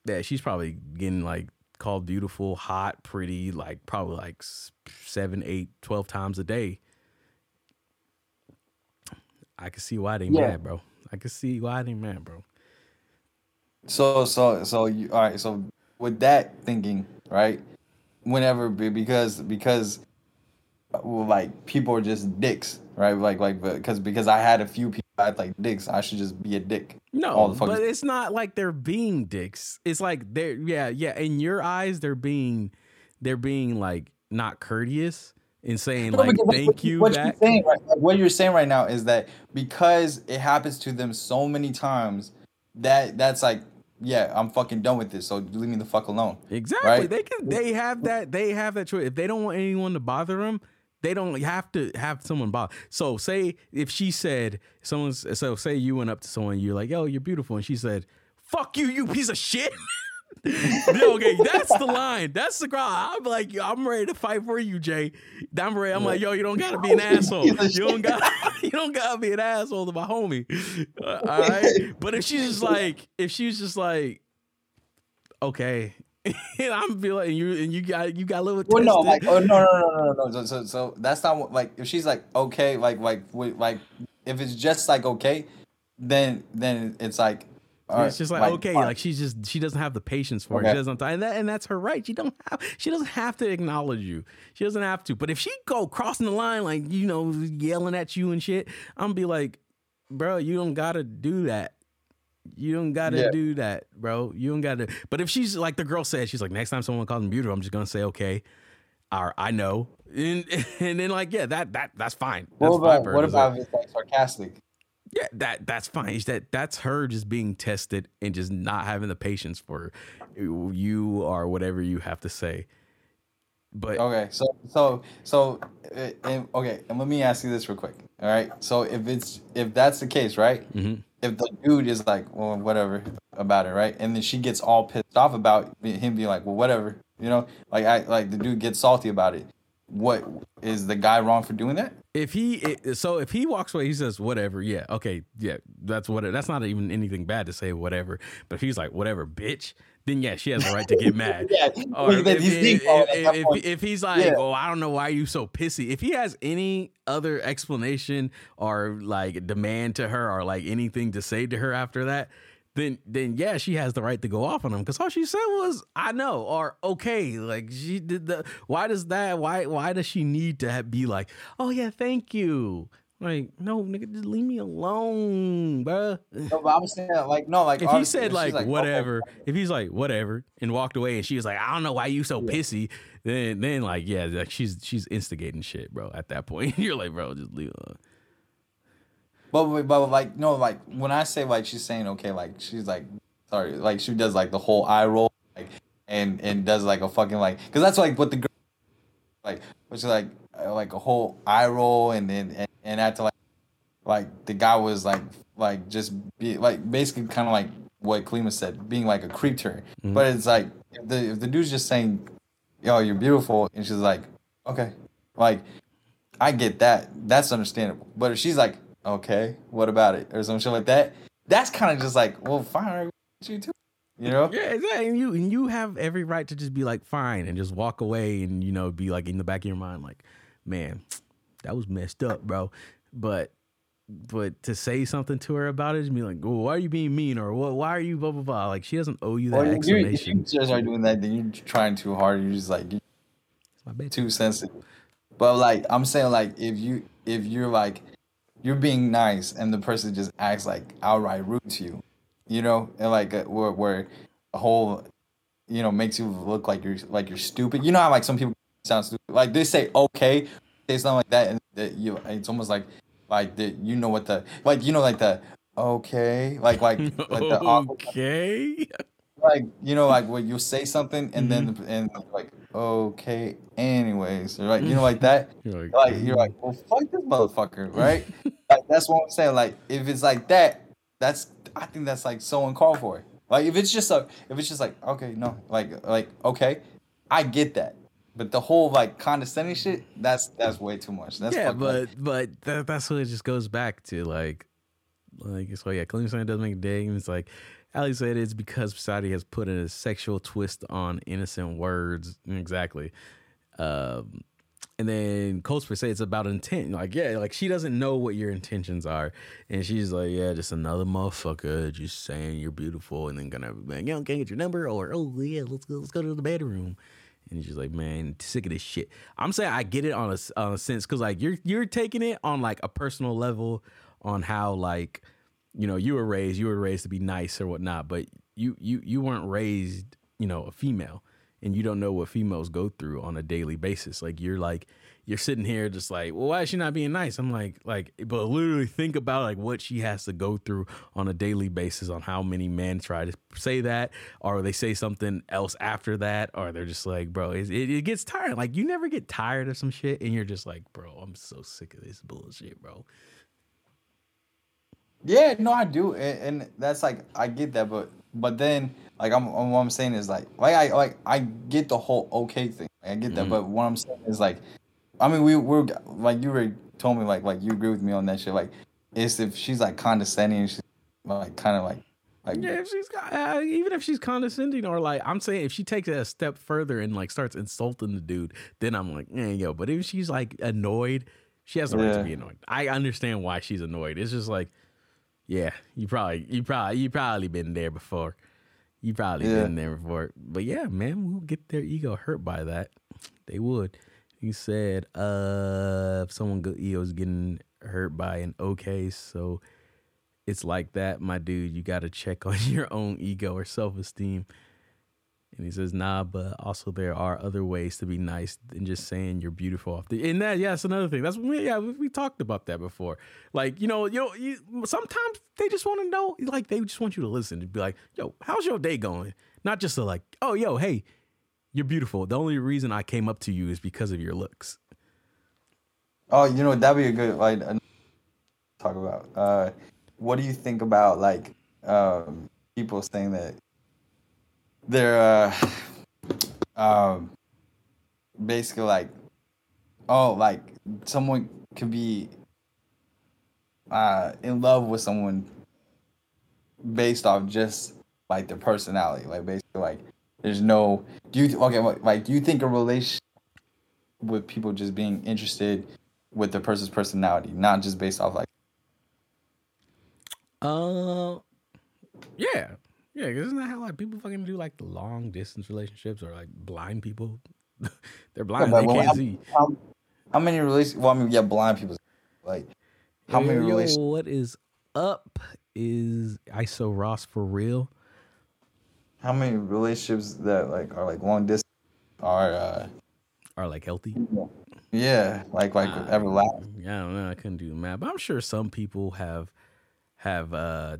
yeah, she's probably getting like called beautiful, hot, pretty, like probably like seven, eight, twelve times a day. I can see why they Yeah. mad, bro. I can see why they mad, bro. So so so you all right. So with that thinking, right? Whenever because because well, like people are just dicks, right? Like like because because I had a few people that like dicks, I should just be a dick. No, but it's not like they're being dicks. It's like they're yeah, yeah. In your eyes, they're being they're being like not courteous and saying No, like thank what, you what back. You're saying right, what you're saying right now is that because it happens to them so many times, that that's like, yeah, I'm fucking done with this. So leave me the fuck alone. Exactly. Right? They can. They have that. They have that choice. If they don't want anyone to bother them, they don't have to have someone bother. So say if she said someone's. So say you went up to someone, you're like, "Yo, you're beautiful," and she said, "Fuck you, you piece of shit." Okay, that's the line. That's the girl. I'm like, I'm ready to fight for you, Jay. I'm ready. I'm like, yo, you don't gotta be an asshole. You don't got. You don't gotta be an asshole to my homie. Uh, all right. But if she's just like, if she's just like, okay, and I'm feeling, and you and you got you got a little. Well, no, like, oh no, no, no, no, no, no. So, so, so that's not what, like if she's like okay, like, like, like, if it's just like okay, then, then it's like, it's just like, okay, fine. like she's just she doesn't have the patience for it. She doesn't, and that and that's her right. She don't have she doesn't have to acknowledge you. She doesn't have to. But if she go crossing the line, like you know, yelling at you and shit, I'm gonna be like, bro, you don't gotta do that. You don't gotta Yeah. do that, bro. You don't gotta. But if she's like the girl said, she's like, next time someone calls me beautiful, I'm just gonna say okay, or I know, and and then like yeah, that that that's fine. That's what fine about for what about if it's like sarcastic? Yeah, that that's fine. That that's her just being tested and just not having the patience for you or whatever you have to say. But Okay, so so so, uh, and, okay, and let me ask you this real quick. All right, so if it's if that's the case, right? Mhm. If the dude is like, well, whatever about it, right? And then she gets all pissed off about him being like, well, whatever, you know, like I like the dude gets salty about it. What is the guy wrong for doing that? If he so if he walks away, he says whatever. Yeah, okay, yeah, that's what. That's not even anything bad to say whatever. But if he's like whatever, bitch, then yeah, she has the right to get mad. yeah, Or if, he's if, if- if- if he's like, Yeah. oh, I don't know why you so pissy. If he has any other explanation or like demand to her or like anything to say to her after that, then then yeah, she has the right to go off on him because all she said was I know or okay. Like she did the. Why does that? Why why does she need to have, be like, oh yeah, thank you? Like no, nigga, just leave me alone, bruh. No, but I was saying like no, like If he said like, okay, whatever, if he's like whatever and walked away and she was like I don't know why you so pissy, then then like yeah, like she's she's instigating shit, bro. At that point, you're like, bro, just leave it alone. But, but like no, like when I say like she's saying okay, like she's like sorry, like she does like the whole eye roll, like and and does like a fucking like because that's like what the girl like which is like uh, like a whole eye roll and then and, and after like like the guy was like like just be like basically kind of like what Kalima said, being like a creep to her. But it's like if the if the dude's just saying, "Yo, you're beautiful," and she's like, "Okay," like I get that. That's understandable. But if she's like, "Okay, what about it?" or some shit like that, that's kind of just like, "Well, fine, you too," you know? Yeah, exactly. And you and you have every right to just be like fine and just walk away and you know be like in the back of your mind like, man, that was messed up, bro. But but to say something to her about it and be like, well, why are you being mean or what? Why are you blah blah blah? Like she doesn't owe you that Or you, if you explanation. just are doing that, then you're trying too hard. You're just like, My bad. too sensitive. But like I'm saying, like if you if you're like you're being nice and the person just acts like outright rude to you, you know, and like uh, where where a whole you know makes you look like you're like you're stupid. You know how like some people sound stupid, like they say okay, say something like that, and that you it's almost like like that you know what the like you know like the okay like like like the awkward okay. like you know like when you say something and then and like okay anyways like you know like that You're like, like you're like well fuck this motherfucker right like that's what i'm saying like if it's like that that's i think that's like so uncalled for like if it's just a if it's just like okay no like like okay i get that but the whole like condescending shit that's that's way too much that's yeah, fucked up. but but that, that's what it just goes back to like like so yeah, Clean saying doesn't make a dig. And it's like Ali said it's because society has put a sexual twist on innocent words. Exactly. Um and then Coasper say it's about intent. Like, yeah, like she doesn't know what your intentions are. And she's like, yeah, just another motherfucker just saying you're beautiful and then gonna be like, yo, can I get your number? Or, oh, yeah, let's go, let's go to the bedroom. And she's like, man, sick of this shit. I'm saying I get it on a, on a sense because like you're you're taking it on like a personal level on how like you know you were raised you were raised to be nice or whatnot, but you you you weren't raised you know a female and you don't know what females go through on a daily basis. Like you're like you're sitting here just like, well, why is she not being nice? I'm like, like, but literally think about like what she has to go through on a daily basis on how many men try to say that, or they say something else after that, or they're just like, bro, it, it, gets tired. Like you never get tired of some shit, and you're just like, bro, I'm so sick of this bullshit, bro. Yeah, no, I do, and, and that's like I get that, but but then like I'm what I'm saying is like like I like I get the whole okay thing, I get that, Mhm. but what I'm saying is like, I mean we we're like you already told me like like you agree with me on that shit, like it's if she's like condescending, and she's like kind of like like Yeah, if she's uh, even if she's condescending or like I'm saying, if she takes it a step further and like starts insulting the dude, then I'm like, eh, yo. But if she's like annoyed, she has the right to be annoyed. I understand why she's annoyed. It's just like, yeah, you probably, you probably, you probably been there before. You probably Yeah. been there before. But yeah, man, we'll get their ego hurt by that. They would. He said, uh, if someone go, ego's getting hurt by an okay, so it's like that, my dude. You got to check on your own ego or self esteem. And he says, nah, but also there are other ways to be nice than just saying you're beautiful off the. And that, yeah, that's another thing. That's yeah, we, we talked about that before. Like, you know, you you sometimes they just want to know, like, they just want you to listen to be like, yo, how's your day going? Not just to like, oh, yo, hey, you're beautiful. The only reason I came up to you is because of your looks. oh you know that'd be a good like talk about. Uh, what do you think about like um people saying that they're uh um basically like oh, like someone could be uh in love with someone based off just like their personality, like basically like there's no. Do you okay? Like, do you think a relationship with people just being interested with the person's personality, not just based off like? Uh, yeah, yeah. Cause isn't that how like people fucking do like the long distance relationships or like blind people? They're blind, Yeah, they can't how, see. how, how many relationships? Well, I mean, yeah, blind people. Like, how many relationships? what is up? Is ISO Ross for real? How many relationships that like are like long distance are? uh Are like healthy? Yeah, like like Uh, everlasting. Yeah, I don't know. I couldn't do the math, but I'm sure some people have have uh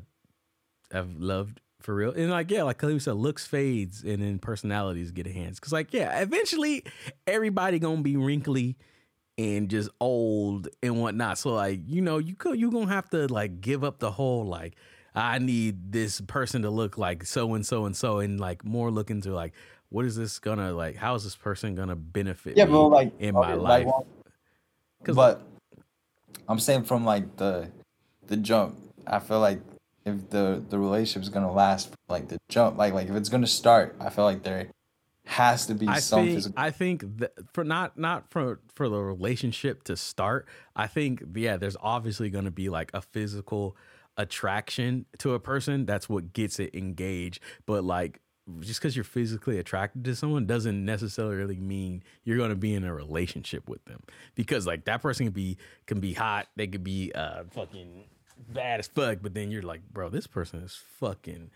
have loved for real. And like yeah, like Khalil said, looks fades and then personalities get enhanced. Cause like yeah, eventually everybody gonna be wrinkly and just old and whatnot. So like you know you could you gonna have to like give up the whole like I need this person to look like so and so and so and like more look into like what is this gonna like how is this person gonna benefit Yeah, me but like in my okay, life? Like, 'Cause, but I'm saying from like the the jump, I feel like if the the relationship's gonna last like the jump, like like if it's gonna start, I feel like there has to be I some think physical. I think for not not for for the relationship to start. I think yeah, there's obviously going to be like a physical attraction to a person. That's what gets it engaged. But like just because you're physically attracted to someone doesn't necessarily mean you're going to be in a relationship with them because like that person can be can be hot they could be uh fucking bad as fuck but then you're like bro this person is fucking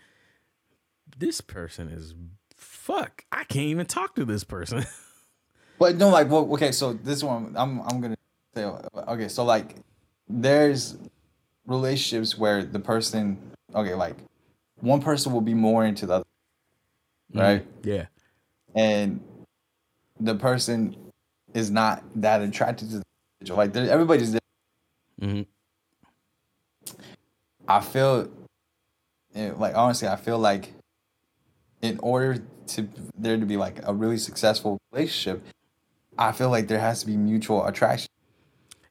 this person is fuck i can't even talk to this person But no, like well, okay, so this one I'm I'm gonna say okay, so like there's relationships where the person okay, like one person will be more into the other, right? yeah and the person is not that attracted to the individual. Like everybody's different. hmm I feel eh, like honestly, I feel like in order to there to be like a really successful relationship, I feel like there has to be mutual attraction.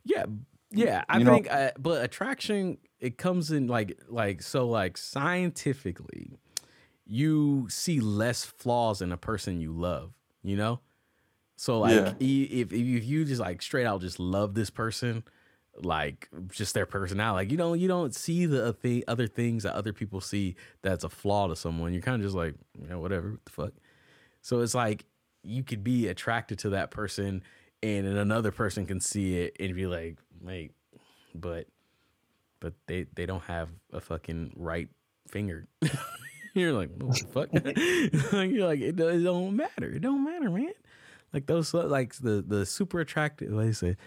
Yeah, yeah. I You think, uh, but attraction it comes in like like so like scientifically, you see less flaws in a person you love. You know, so like Yeah. if if you just like straight out just love this person, like just their personality, like you don't you don't see the th- other things that other people see that's a flaw to someone. You're kind of just like yeah, whatever, what the fuck. So it's like you could be attracted to that person and then another person can see it and be like, mate, but but they they don't have a fucking right finger. You're like, what the fuck? You're like, it, it don't matter. It don't matter, man. Like those like the the super attractive. What do you say?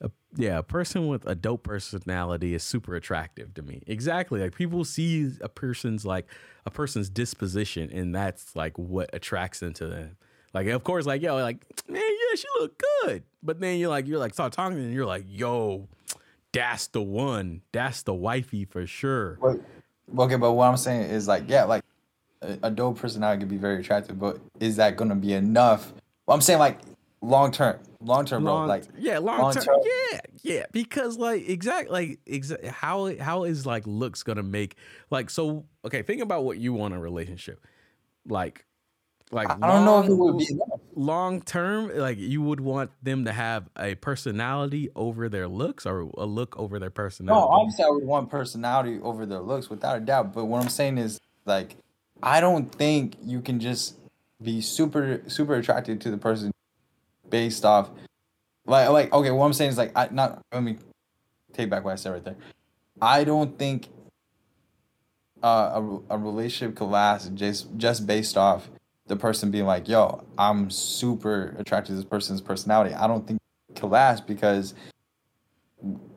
A, yeah, a person with a dope personality is super attractive to me. Exactly. Like people see a person's like a person's disposition, and that's like what attracts them to them. Like, of course, like yo, like man, yeah, she look good. But then you're like, you're like, start talking, and you're like, yo, that's the one. That's the wifey for sure. But okay, but what I'm saying is like yeah, like a, dope personality could be very attractive, but is that gonna be enough? Well, I'm saying like long term, long term, bro. Long, Like yeah, long, long term. term. Yeah, yeah. Because like exact like exa- how how is like looks gonna make like so okay, think about what you want in a relationship. Like like I don't know if it would be long term, like you would want them to have a personality over their looks or a look over their personality. No, obviously I would want personality over their looks without a doubt. But what I'm saying is like I don't think you can just be super super attracted to the person based off like like okay, what I'm saying is like I not let me take back what I said right there. I don't think uh, a a relationship could last just just based off the person being like, "Yo, I'm super attracted to this person's personality." I don't think could last because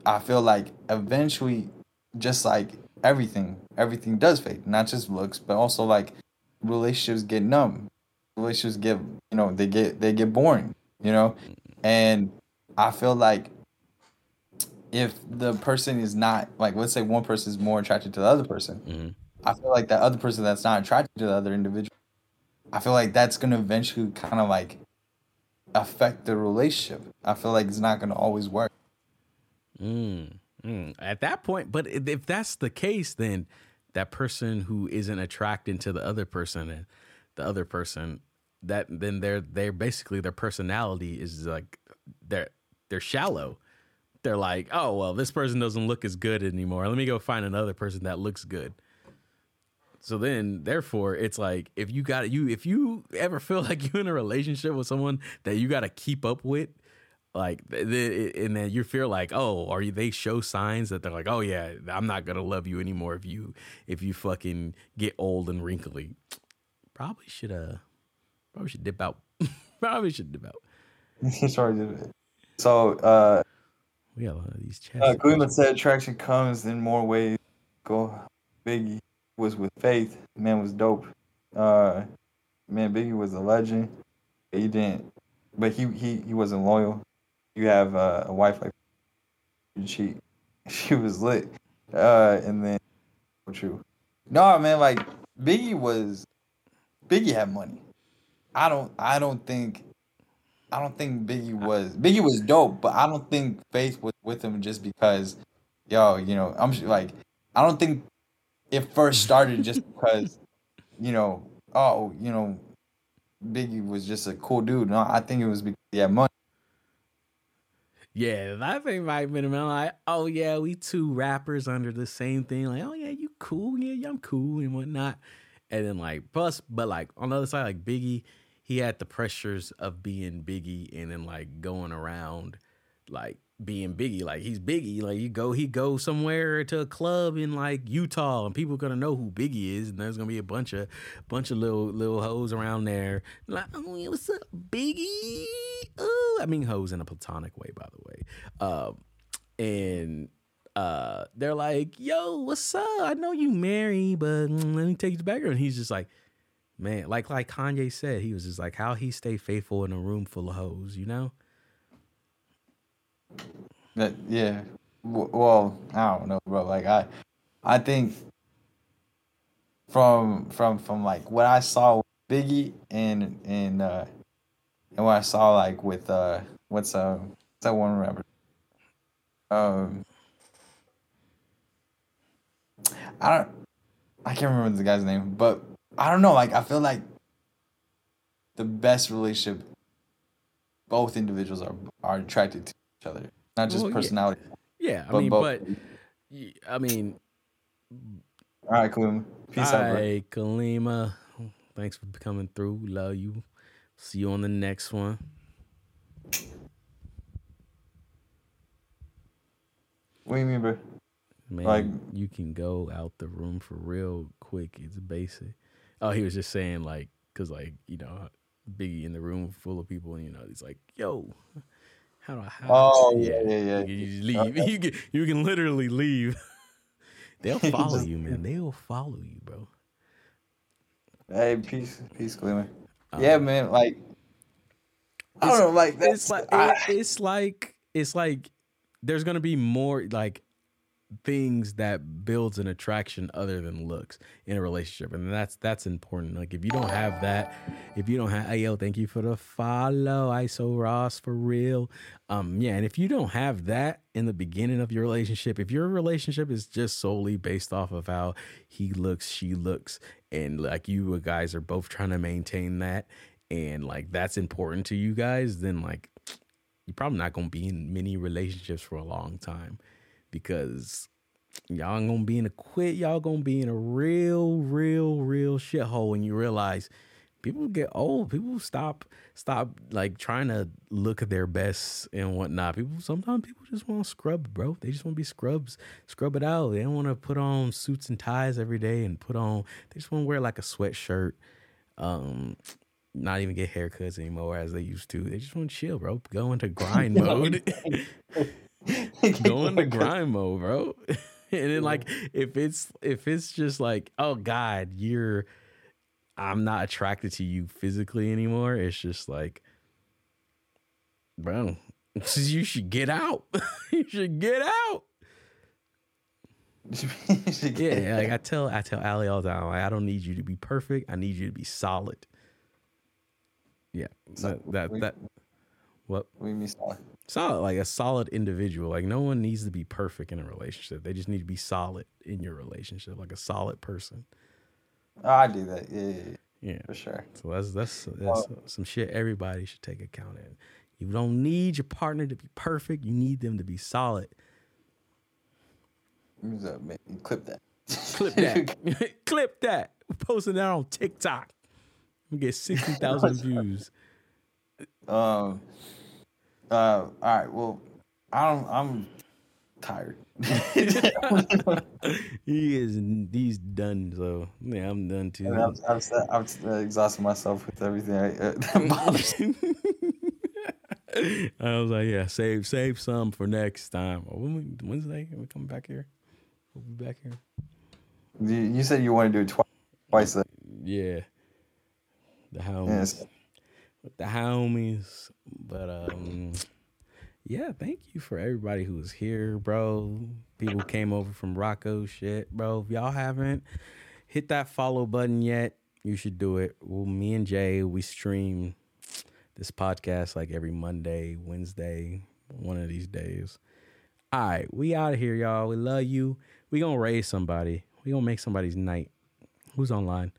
I feel like eventually, just like everything, everything does fade. Not just looks, but also like relationships get numb. Relationships get, you know, they get they get boring. You know, and I feel like if the person is not like, let's say one person is more attracted to the other person, Mhm. I feel like that other person that's not attracted to the other individual, I feel like that's gonna eventually kind of like affect the relationship. I feel like it's not gonna always work. Mm, mm. At that point, but if if that's the case, then that person who isn't attracted to the other person and the other person, that then they're they're basically their personality is like they're they're shallow. They're like, oh well, this person doesn't look as good anymore. Let me go find another person that looks good. So then, therefore, it's like if you got you if you ever feel like you're in a relationship with someone that you got to keep up with, like the, and then you feel like oh are you they show signs that they're like oh yeah i'm not gonna love you anymore if you if you fucking get old and wrinkly probably should uh probably should dip out probably should dip out Sorry, dude. So, uh, we got a lot of these chats uh, Cleveland said attraction comes in more ways. Go, Biggie was with Faith. Man was dope. Uh, man, Biggie was a legend. He didn't, but he he he wasn't loyal. You have uh, a wife like she she was lit. Uh, and then true. No, man, like Biggie was Biggie had money. I don't I don't think I don't think Biggie was Biggie was dope, but I don't think Faith was with him just because, yo, you know, I'm like, I don't think it first started just because, you know, oh, you know, Biggie was just a cool dude. No, I think it was because he had money. yeah that thing might have been like oh yeah we two rappers under the same thing like oh yeah you cool yeah, yeah i'm cool and whatnot and then like plus but like on the other side like biggie he had the pressures of being biggie and then like going around like being biggie like he's biggie like you go he go somewhere to a club in like utah and people gonna know who biggie is and there's gonna be a bunch of bunch of little little hoes around there. Like oh what's up biggie? Oh i mean hoes in a platonic way by the way. Um and uh they're like yo what's up? I know you married but mm, let me take you to the background. He's just like man like like kanye said he was just like how he stay faithful in a room full of hoes you know That yeah. Well, I don't know, bro. Like I, I think from from from like what I saw with Biggie and and uh and what I saw like with uh what's uh what's that one rapper? Um, I don't I can't remember the guy's name, but I don't know. Like I feel like the best relationship, both individuals are are attracted to each other, not just Well, personality. yeah i But mean both. but I mean All right, cool. Peace out, bro. Kalima. Thanks for coming through. Love you. See you on the next one. What do you mean, bro? Man, Like- you can go out the room for real quick. It's basic. Oh, he was just saying like, cause like you know, Biggie in the room full of people, and you know, he's like, "Yo, how do I?" How Oh, yeah, yeah, yeah. You, you leave. You can you can literally leave. They'll follow you, man. They'll follow you, bro. Hey, peace, peace, Cleveland. Um, yeah, man. Like, I don't know. Like, it's like I- it- it's like it's like there's gonna be more like things that builds an attraction other than looks in a relationship and that's that's important. Like if you don't have that if you don't have hey yo thank you for the follow iso ross for real. Um yeah and if you don't have that in the beginning of your relationship if your relationship is just solely based off of how he looks she looks and like you guys are both trying to maintain that and like that's important to you guys then like you're probably not gonna be in many relationships for a long time because y'all ain't gonna be in a quit. Y'all gonna be in a real, real, real shithole when you realize people get old. People stop, stop like trying to look at their best and whatnot. People sometimes people just want to scrub, bro. They just want to be scrubs, scrub it out. They don't want to put on suits and ties every day and put on. They just want to wear like a sweatshirt. Um, not even get haircuts anymore as they used to. They just want to chill, bro. Go into grind mode. Go into grind mode, bro. and then like if it's if it's just like, oh God, you're I'm not attracted to you physically anymore. It's just like, bro, you should get out. you should get out. Yeah, like I tell I tell Ali all the time, like, I don't need you to be perfect. I need you to be solid. Yeah, that that that What? We do you mean solid? Solid, like a solid individual. Like no one needs to be perfect in a relationship. They just need to be solid in your relationship, like a solid person. Oh, I do that. Yeah, yeah, yeah, Yeah. for sure. So that's that's that's some shit everybody should take account in. You don't need your partner to be perfect. You need them to be solid. Use that, man. Clip that. Clip that. Clip that. Posting that on TikTok. We get sixty thousand views. Um. Uh. All right. Well, I don't. I'm tired. He is he's done. So yeah, I'm done too. I've, I've, said- I've uh, exhausted myself with everything I, uh, that bothers me. I was like, yeah, save save some for next time. When we, Wednesday, we come back here. We'll be back here. You, you said you want to do it twice. Twice. Yeah. The. Yes. With the homies. But um yeah, thank you for everybody who was here, bro. People came over from Rocco shit, bro. If y'all haven't hit that follow button yet, you should do it. Well, me and Jay, we stream this podcast like every Monday, Wednesday, one of these days. All right, we out of here, y'all. We love you. We gonna raise somebody. We gonna make somebody's night. Who's online?